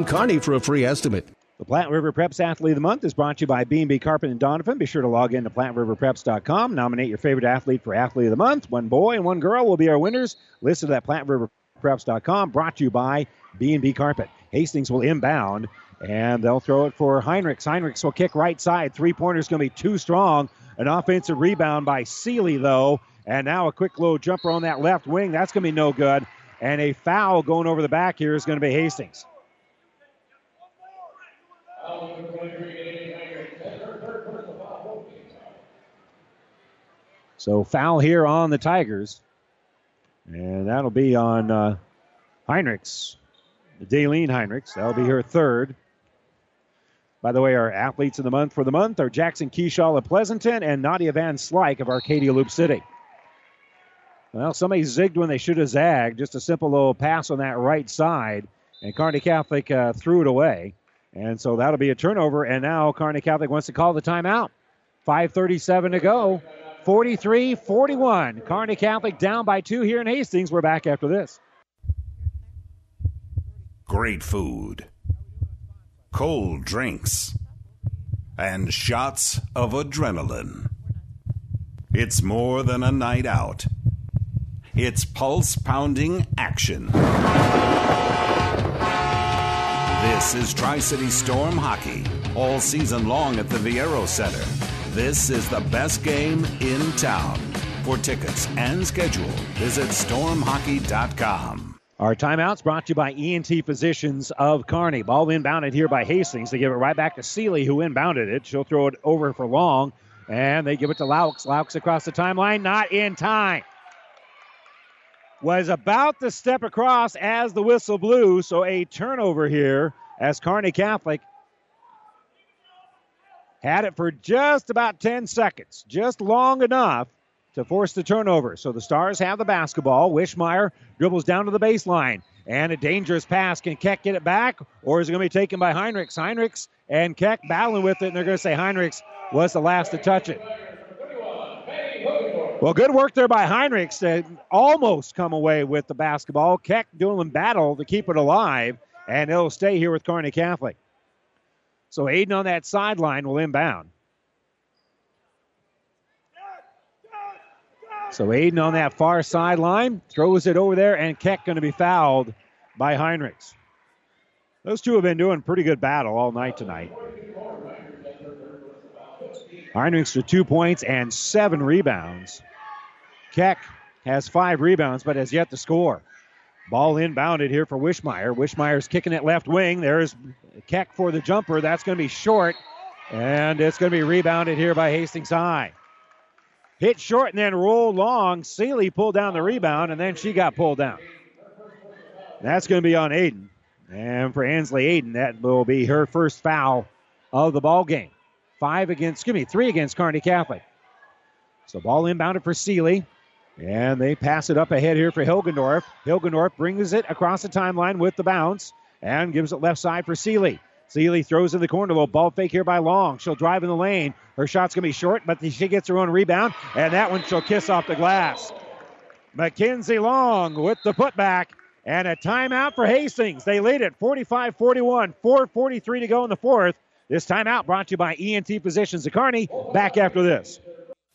Kearney for a free estimate. The Platte River Preps Athlete of the Month is brought to you by B&B Carpet and Donovan. Be sure to log in to PlatteRiverPreps.com. Nominate your favorite athlete for Athlete of the Month. One boy and one girl will be our winners. Listed that PlatteRiverPreps.com. Brought to you by B&B Carpet. Hastings will inbound, and they'll throw it for Heinrichs. Heinrichs will kick right side. Three-pointer's going to be too strong. An offensive rebound by Seeley, though. And now a quick low jumper on that left wing. That's going to be no good. And a foul going over the back here is going to be Hastings. So foul here on the Tigers. And that'll be on uh, Heinrichs, Daleen Heinrichs. That'll be her third. By the way, our athletes of the month for the month are Jackson Keyshaw of Pleasanton and Nadia Van Slyke of Arcadia Loop City. Well, somebody zigged when they should have zagged. Just a simple little pass on that right side. And Kearney Catholic uh, threw it away. And so that'll be a turnover. And now Kearney Catholic wants to call the timeout. 5.37 to go. 43 41. Kearney Catholic down by two here in Hastings. We're back after this. Great food, cold drinks, and shots of adrenaline. It's more than a night out, it's pulse pounding action. This is Tri City Storm Hockey, all season long at the Viaero Center. This is the best game in town. For tickets and schedule, visit stormhockey.com. Our timeouts brought to you by ENT Physicians of Kearney. Ball inbounded here by Hastings. They give it right back to Seeley, who inbounded it. She'll throw it over for long, and they give it to Laux. Laux across the timeline, not in time. Was about to step across as the whistle blew, so a turnover here as Kearney Catholic had it for just about 10 seconds, just long enough to force the turnover. So the Stars have the basketball. Wishmeyer dribbles down to the baseline. And a dangerous pass. Can Keck get it back? Or is it going to be taken by Heinrichs? Heinrichs and Keck battling with it, and they're going to say Heinrichs was the last to touch it. Well, good work there by Heinrichs to almost come away with the basketball. Keck doing a battle to keep it alive, and it'll stay here with Kearney Catholic. So Aiden on that sideline will inbound. So Aiden on that far sideline throws it over there, and Keck going to be fouled by Heinrichs. Those two have been doing pretty good battle all night tonight. Heinrichs for two points and seven rebounds. Keck has five rebounds, but has yet to score. Ball inbounded here for Wishmeyer. Wishmeyer's kicking it left wing. There's Keck for the jumper. That's going to be short, and it's going to be rebounded here by Hastings High. Hit short and then roll long. Seeley pulled down the rebound, and then she got pulled down. That's going to be on Aiden. And for Ansley Aiden, that will be her first foul of the ball game. Five against, excuse me, three against Kearney Catholic. So ball inbounded for Seeley. And they pass it up ahead here for Hilgendorf. Hilgendorf brings it across the timeline with the bounce and gives it left side for Seeley. Seeley throws in the corner. A little ball fake here by Long. She'll drive in the lane. Her shot's going to be short, but she gets her own rebound, and that one she'll kiss off the glass. Mackenzie Long with the putback, and a timeout for Hastings. They lead it 45 41, 4.43 to go in the fourth. This timeout brought to you by ENT Physicians of. Back after this.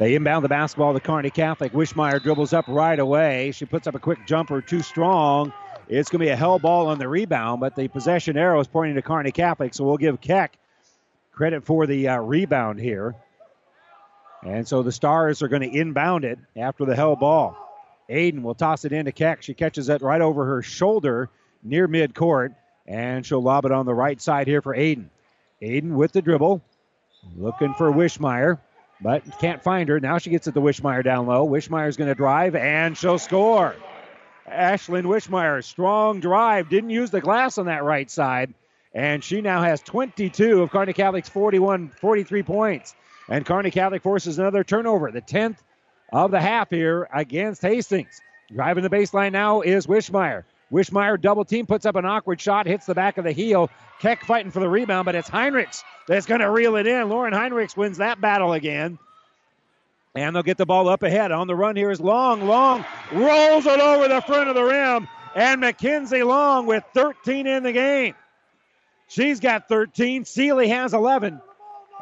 They inbound the basketball to Kearney Catholic. Wishmeyer dribbles up right away. She puts up a quick jumper, too strong. It's going to be a hell ball on the rebound, but the possession arrow is pointing to Kearney Catholic, so we'll give Keck credit for the uh, rebound here. And so the Stars are going to inbound it after the hell ball. Aiden will toss it into Keck. She catches it right over her shoulder near midcourt, and she'll lob it on the right side here for Aiden. Aiden with the dribble, looking for Wishmeyer but can't find her. Now she gets it to Wishmeyer down low. Wishmeyer's going to drive, and she'll score. Ashlyn Wishmeyer, strong drive, didn't use the glass on that right side, and she now has 22 of Kearney Catholic's 41, 43 points. And Kearney Catholic forces another turnover, the 10th of the half here against Hastings. Driving the baseline now is Wishmeyer. Wishmeyer double team puts up an awkward shot, hits the back of the heel. Keck fighting for the rebound, but it's Heinrichs that's going to reel it in. Lauren Heinrichs wins that battle again. And they'll get the ball up ahead. On the run here is Long. Long rolls it over the front of the rim. And Mackenzie Long with 13 in the game. She's got 13. Seeley has 11.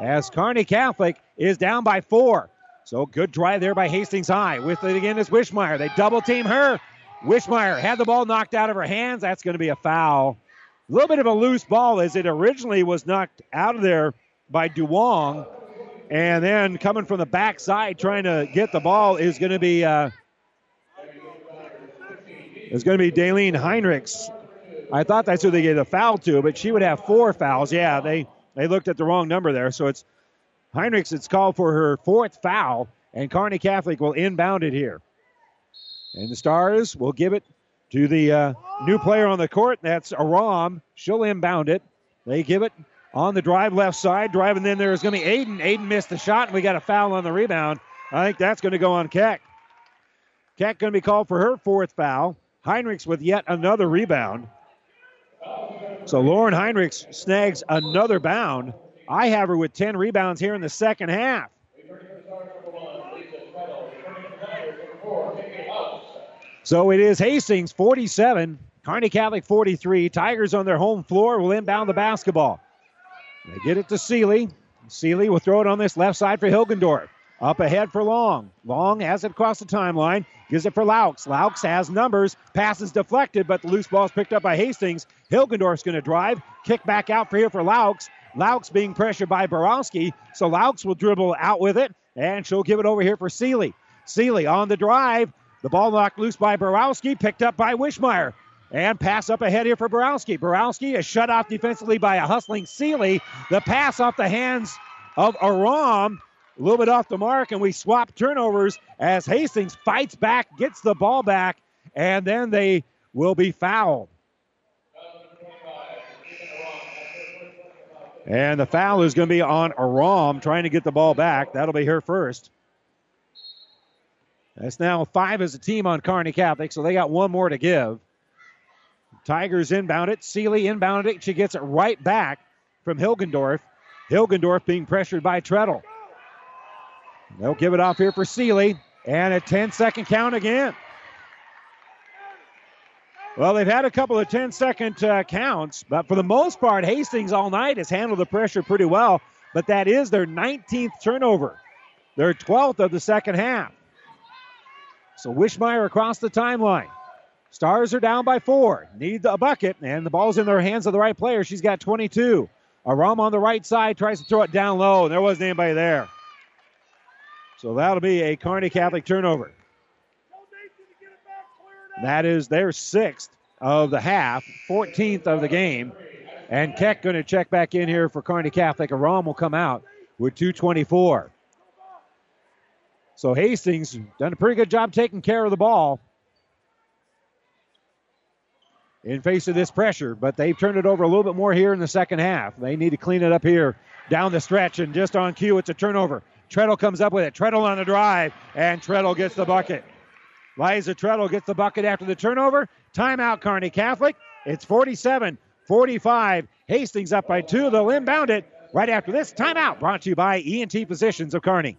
As Kearney Catholic is down by four. So good drive there by Hastings High. With it again is Wishmeyer. They double team her. Wishmeyer had the ball knocked out of her hands. That's going to be a foul. A little bit of a loose ball as it originally was knocked out of there by Duong. And then coming from the backside trying to get the ball is going to be uh, is going to be Daleen Heinrichs. I thought that's who they gave the foul to, but she would have four fouls. Yeah, they they looked at the wrong number there. So it's Heinrichs. It's called for her fourth foul, and Kearney Catholic will inbound it here. And the Stars will give it to the uh, new player on the court. That's Aram. She'll inbound it. They give it on the drive left side. Driving in there is going to be Aiden. Aiden missed the shot, and we got a foul on the rebound. I think that's going to go on Keck. Keck going to be called for her fourth foul. Heinrichs with yet another rebound. So Lauren Heinrichs snags another bound. I have her with 10 rebounds here in the second half. So it is Hastings 47, Kearney Catholic 43. Tigers on their home floor will inbound the basketball. They get it to Seeley. Seeley will throw it on this left side for Hilgendorf. Up ahead for Long. Long has it across the timeline. Gives it for Laux. Laux has numbers. Passes deflected, but the loose ball is picked up by Hastings. Hilgendorf's going to drive. Kick back out for here for Laux. Laux being pressured by Borowski. So Laux will dribble out with it, and she'll give it over here for Seeley. Seeley on the drive. The ball knocked loose by Borowski, picked up by Wishmeyer. And pass up ahead here for Borowski. Borowski is shut off defensively by a hustling Seeley. The pass off the hands of Aram. A little bit off the mark, and we swap turnovers as Hastings fights back, gets the ball back, and then they will be fouled. And the foul is going to be on Aram trying to get the ball back. That'll be her first. That's now five as a team on Kearney Catholic, so they got one more to give. Tigers inbound it. Seeley inbounded it. She gets it right back from Hilgendorf. Hilgendorf being pressured by Treadle. They'll give it off here for Seeley. And a 10 second count again. Well, they've had a couple of 10 second uh, counts, but for the most part, Hastings all night has handled the pressure pretty well. But that is their 19th turnover, their 12th of the second half. So Wishmeyer across the timeline. Stars are down by four. Need a bucket, and the ball's in their hands of the right player. She's got 22. Aram on the right side tries to throw it down low, and there wasn't anybody there. So that'll be a Kearney Catholic turnover. That is their sixth of the half, 14th of the game. And Keck going to check back in here for Kearney Catholic. Aram will come out with 224. So Hastings done a pretty good job taking care of the ball. in face of this pressure, but they've turned it over a little bit more here in the second half. They need to clean it up here down the stretch, and just on cue, it's a turnover. Treadle comes up with it. Treadle on the drive, and Treadle gets the bucket. Liza Treadle gets the bucket after the turnover. Timeout, Kearney Catholic. It's 47 45. Hastings up by two. They'll inbound it right after this timeout. Brought to you by ENT Physicians of Kearney.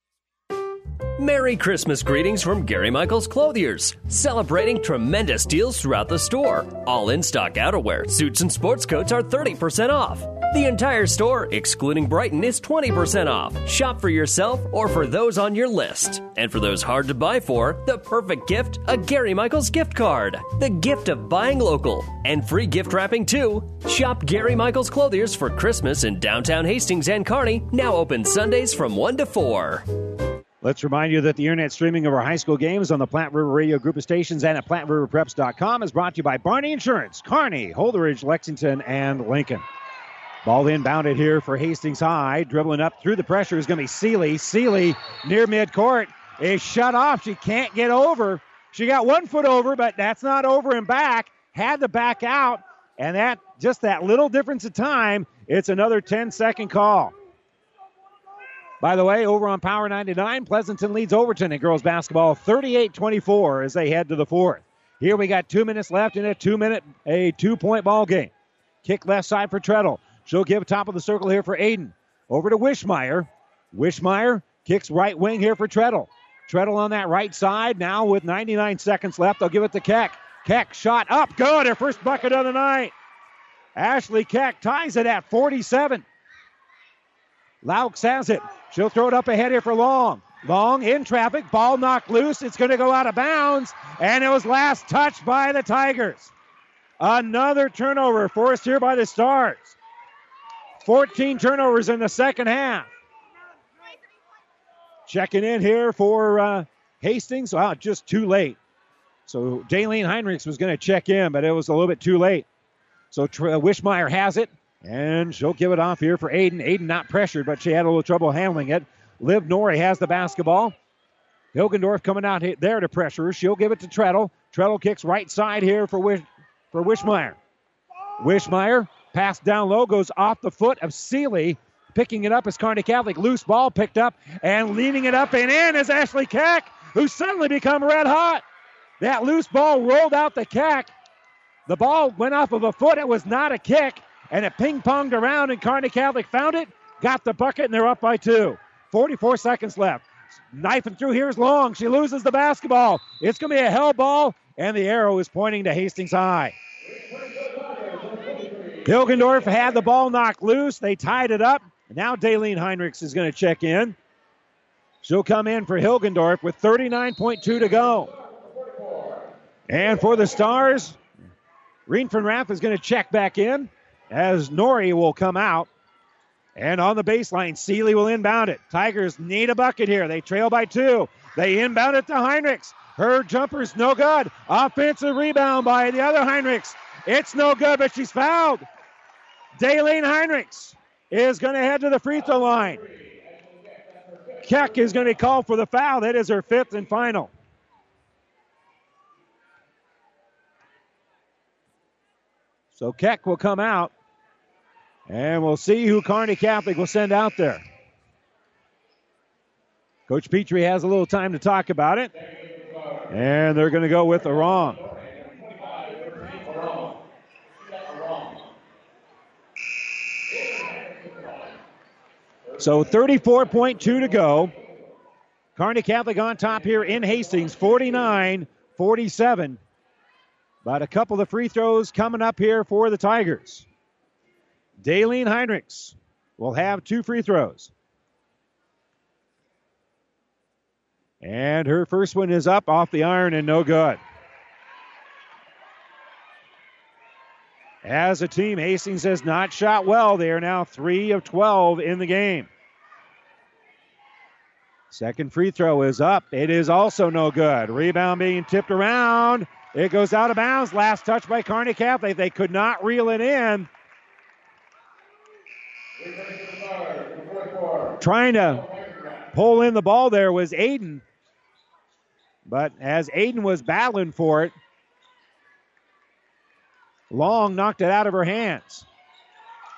Merry Christmas greetings from Gary Michaels Clothiers, celebrating tremendous deals throughout the store. All in stock outerwear, suits, and sports coats are 30% off. The entire store, excluding Brighton, is 20% off. Shop for yourself or for those on your list. And for those hard to buy for, the perfect gift a Gary Michaels gift card. The gift of buying local. And free gift wrapping too. Shop Gary Michaels Clothiers for Christmas in downtown Hastings and Kearney, now open Sundays from 1 to 4. Let's remind you that the internet streaming of our high school games on the Platte River Radio Group of Stations and at PlatteRiverPreps.com is brought to you by Barney Insurance, Kearney, Holdrege, Lexington, and Lincoln. Ball inbounded here for Hastings High. Dribbling up through the pressure is going to be Seeley. Seeley near midcourt is shut off. She can't get over. She got one foot over, but that's not over and back. Had to back out, and that just that little difference of time. It's another 10 second call. By the way, over on Power 99, Pleasanton leads Overton in girls basketball 38 24 as they head to the fourth. Here we got two minutes left in a two minute, a two point ball game. Kick left side for Treadle. She'll give top of the circle here for Aiden. Over to Wishmeyer. Wishmeyer kicks right wing here for Treadle. Treadle on that right side now with 99 seconds left. They'll give it to Keck. Keck shot up. Good. Her first bucket of the night. Ashley Keck ties it at 47. Laux has it. She'll throw it up ahead here for Long. Long in traffic. Ball knocked loose. It's going to go out of bounds. And it was last touched by the Tigers. Another turnover forced here by the Stars. 14 turnovers in the second half. Checking in here for uh, Hastings. Wow, just too late. So Daleen Heinrichs was going to check in, but it was a little bit too late. So Tr- Wishmeyer has it. And she'll give it off here for Aiden. Aiden not pressured, but she had a little trouble handling it. Liv Norrie has the basketball. Hilgendorf coming out there to pressure her. She'll give it to Treadle. Treadle kicks right side here for Wish, for Wishmeyer. Wishmeyer pass down low goes off the foot of Seeley. Picking it up as Kearney Catholic. Loose ball picked up and leading it up and in is Ashley Keck, who suddenly become red hot. That loose ball rolled out the Keck. The ball went off of a foot. It was not a kick and it ping ponged around, and Kearney Catholic found it, got the bucket, and they're up by two. 44 seconds left. Knifing through here's Long. She loses the basketball. It's going to be a hell ball, and the arrow is pointing to Hastings High. Hilgendorf had the ball knocked loose. They tied it up. Now Daleen Heinrichs is going to check in. She'll come in for Hilgendorf with 39.2 to go. And for the Stars, Riefenrath is going to check back in as Nori will come out. And on the baseline, Seeley will inbound it. Tigers need a bucket here. They trail by two. They inbound it to Heinrichs. Her jumper's no good. Offensive rebound by the other Heinrichs. It's no good, but she's fouled. Daleen Heinrichs is going to head to the free throw line. Keck is going to be called for the foul. That is her fifth and final. So Keck will come out. And we'll see who Kearney Catholic will send out there. Coach Petrie has a little time to talk about it. And they're going to go with the. So 34.2 to go. Kearney Catholic on top here in Hastings, 49 47. But a couple of free throws coming up here for the Tigers. Daleen Heinrichs will have two free throws. And her first one is up off the iron and no good. As a team, Hastings has not shot well. They are now 3 of 12 in the game. Second free throw is up. It is also no good. Rebound being tipped around. It goes out of bounds. Last touch by Kearney Catholic. They could not reel it in. Trying to pull in the ball there was Aiden. But as Aiden was battling for it, Long knocked it out of her hands.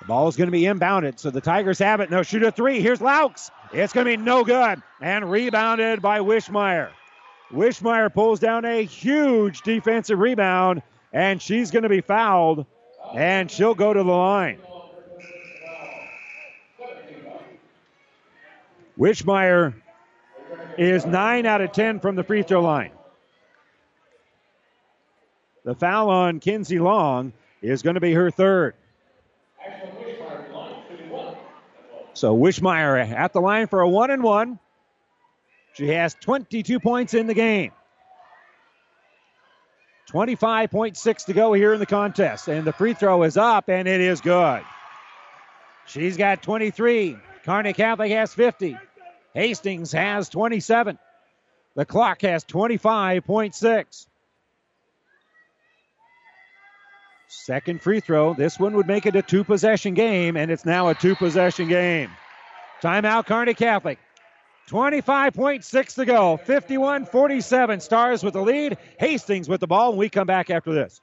The ball is going to be inbounded, so the Tigers have it. No, shoot a three. Here's Laux. It's going to be no good. And rebounded by Wishmeyer. Wishmeyer pulls down a huge defensive rebound, and she's going to be fouled, and she'll go to the line. Wishmeyer is 9 out of 10 from the free throw line. The foul on Kinsey Long is going to be her third. So Wishmeyer at the line for a one and one. She has 22 points in the game. 25.6 to go here in the contest. And the free throw is up, and it is good. She's got 23. Kearney Catholic has 50. Hastings has 27. The clock has 25.6. Second free throw. This one would make it a two possession game, and it's now a two possession game. Timeout, Kearney Catholic. 25.6 to go. 51 47. Stars with the lead. Hastings with the ball, and we come back after this.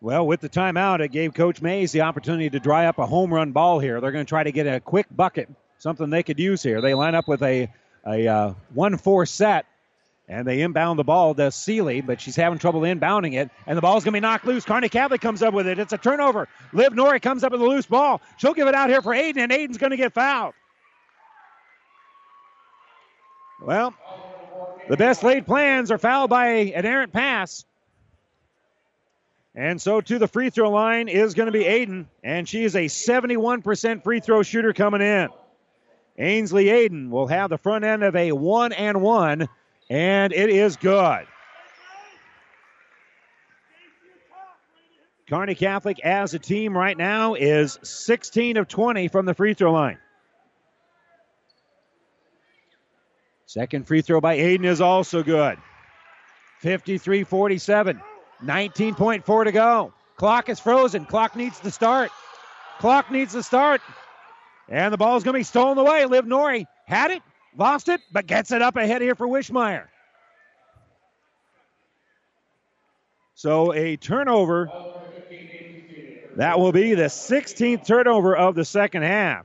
Well, with the timeout, it gave Coach Mays the opportunity to dry up a home run ball here. They're going to try to get a quick bucket, something they could use here. They line up with a, a uh, 1 4 set and they inbound the ball to Seeley, but she's having trouble inbounding it. And the ball's going to be knocked loose. Kearney Catholic comes up with it. It's a turnover. Liv Norrie comes up with a loose ball. She'll give it out here for Aiden, and Aiden's going to get fouled. Well, the best laid plans are fouled by an errant pass. And so to the free throw line is going to be Aiden, and she is a 71% free throw shooter coming in. Ainsley Aiden will have the front end of a one and one and it is good. Kearney Catholic as a team right now is 16 of 20 from the free throw line. Second free throw by Aiden is also good. 53 47. 19.4 to go. Clock is frozen. Clock needs to start. Clock needs to start. And the ball is going to be stolen away. Liv Norrie had it, Lost it, but gets it up ahead here for Wishmeyer. So a turnover. That will be the 16th turnover of the second half.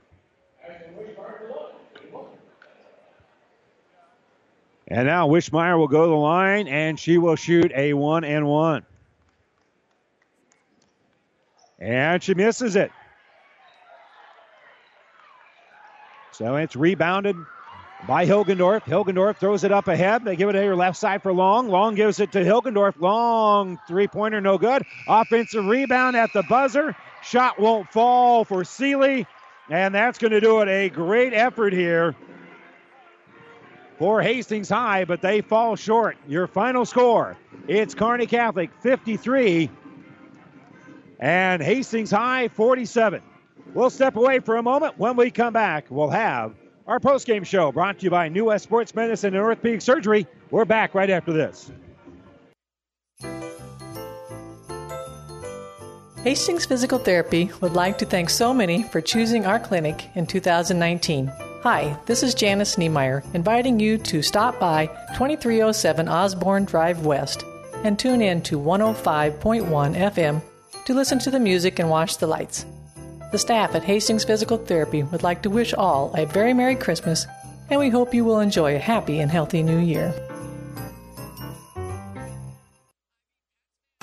And now Wishmeyer will go to the line and she will shoot a one and one. And she misses it. So it's rebounded by Hilgendorf. Hilgendorf throws it up ahead. They give it to her left side for Long. Long gives it to Hilgendorf. Long three pointer, no good. Offensive rebound at the buzzer. Shot won't fall for Seeley. And that's going to do it. A great effort here for Hastings High, but they fall short. Your final score it's Kearney Catholic 53 and Hastings High 47. We'll step away for a moment. When we come back, we'll have our post-game show brought to you by New West Sports Medicine and Orthopedic Surgery. We're back right after this. Hastings Physical Therapy would like to thank so many for choosing our clinic in 2019. Hi, this is Janice Niemeyer, inviting you to stop by 2307 Osborne Drive West and tune in to 105.1 FM to listen to the music and watch the lights. The staff at Hastings Physical Therapy would like to wish all a very Merry Christmas, and we hope you will enjoy a happy and healthy new year.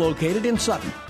located in Sutton.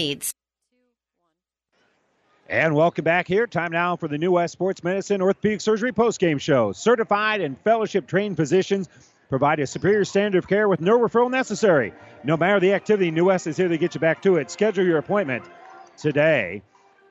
And welcome back here. Time now for the New West Sports Medicine Orthopedic Surgery postgame show. Certified and fellowship trained physicians provide a superior standard of care with no referral necessary. No matter the activity, New West is here to get you back to it. Schedule your appointment today.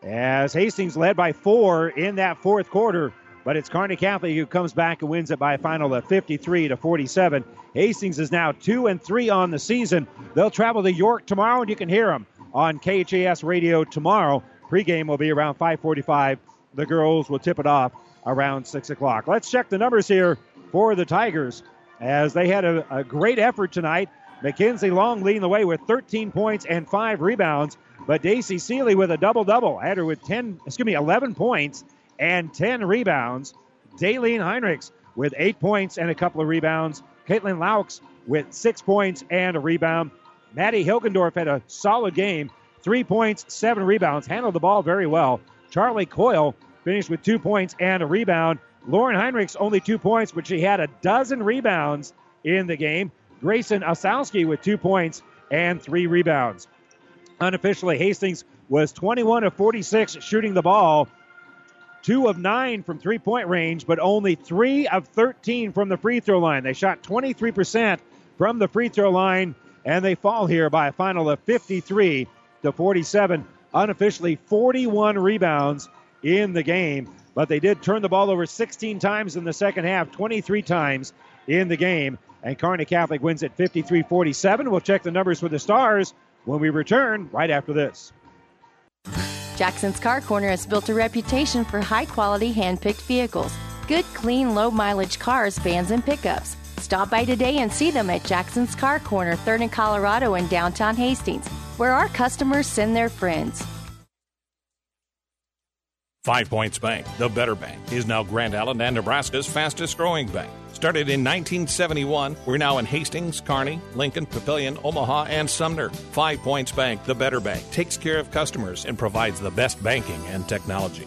As Hastings led by four in that fourth quarter, but it's Kearney Catholic who comes back and wins it by a final of 53 to 47. Hastings is now two and three on the season. They'll travel to York tomorrow, and you can hear them on KHAS radio tomorrow. Pregame will be around 5:45. The girls will tip it off around six o'clock. Let's check the numbers here for the Tigers as they had a, a great effort tonight. Mackenzie Long leading the way with 13 points and five rebounds, but Daisy Seeley with a double double. Had her with 10, excuse me, 11 points and 10 rebounds. Daleen Heinrichs with eight points and a couple of rebounds. Caitlin Laux with six points and a rebound. Maddie Hilgendorf had a solid game three points, seven rebounds, handled the ball very well. Charlie Coyle finished with two points and a rebound. Lauren Heinrichs only two points, but she had a dozen rebounds in the game. Grayson Osowski with two points and three rebounds. Unofficially, Hastings was 21 of 46 shooting the ball, two of nine from three point range, but only three of 13 from the free throw line. They shot 23% from the free throw line, and they fall here by a final of 53 to 47. Unofficially, 41 rebounds in the game, but they did turn the ball over 16 times in the second half, 23 times in the game. And Kearney Catholic wins at 53 47. We'll check the numbers for the Stars when we return right after this. Jackson's Car Corner has built a reputation for high quality hand picked vehicles. Good, clean, low mileage cars, vans, and pickups. Stop by today and see them at Jackson's Car Corner, 3rd and Colorado in downtown Hastings, where our customers send their friends. Five Points Bank, the better bank, is now Grand Island and Nebraska's fastest growing bank. Started in 1971, we're now in Hastings, Kearney, Lincoln, Papillion, Omaha, and Sumner. Five Points Bank, the better bank, takes care of customers and provides the best banking and technology.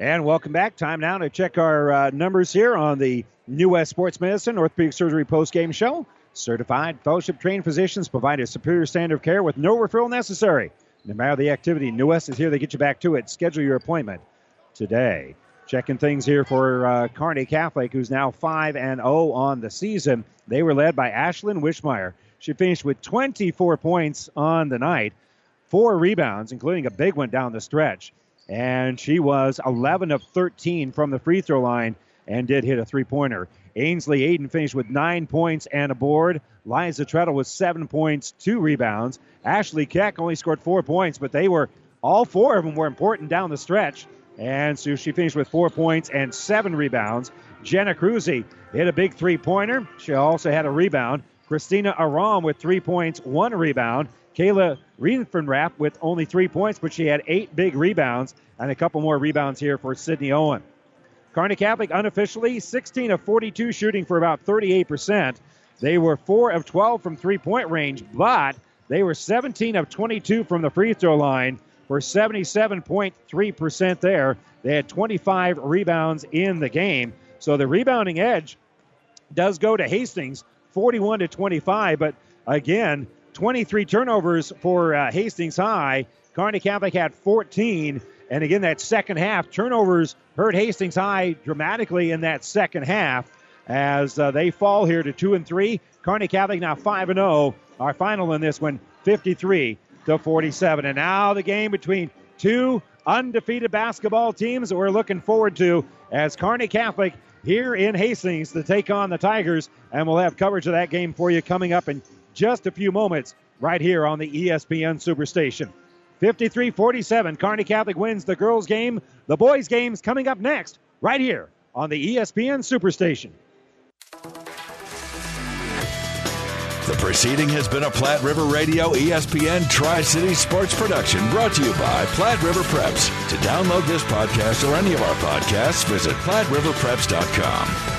And welcome back. Time now to check our uh, numbers here on the New West Sports Medicine Orthopedic Surgery Post Game Show. Certified, fellowship trained physicians provide a superior standard of care with no referral necessary. No matter the activity, New West is here to get you back to it. Schedule your appointment today. Checking things here for uh, Kearney Catholic, who's now 5 and 0 on the season. They were led by Ashlyn Wishmeyer. She finished with 24 points on the night, four rebounds, including a big one down the stretch and she was 11 of 13 from the free throw line and did hit a three pointer. Ainsley Aiden finished with nine points and a board. Liza Treadle with seven points, two rebounds. Ashley Keck only scored four points, but they were all four of them were important down the stretch. And so she finished with four points and seven rebounds. Jenna Cruzy hit a big three pointer. She also had a rebound. Christina Aram with three points, one rebound. Kayla Riefenrath with only three points, but she had eight big rebounds and a couple more rebounds here for Sydney Owen. Kearney Catholic unofficially 16 of 42 shooting for about 38%. They were 4 of 12 from three point range, but they were 17 of 22 from the free throw line for 77.3% there. They had 25 rebounds in the game. So the rebounding edge does go to Hastings 41 to 25, but again, 23 turnovers for uh, Hastings High. Kearney Catholic had 14. And again, that second half, turnovers hurt Hastings High dramatically in that second half as uh, they fall here to 2 and 3. Kearney Catholic now 5 and 0. Our final in this one, 53 to 47. And now the game between two undefeated basketball teams that we're looking forward to as Kearney Catholic here in Hastings to take on the Tigers. And we'll have coverage of that game for you coming up in just a few moments right here on the ESPN Superstation. 53 47. Kearney Catholic wins the girls' game. The boys' game's coming up next, right here on the ESPN Superstation. The proceeding has been a Platte River Radio ESPN Tri City Sports production brought to you by Platte River Preps. To download this podcast or any of our podcasts, visit PlatteRiverPreps.com.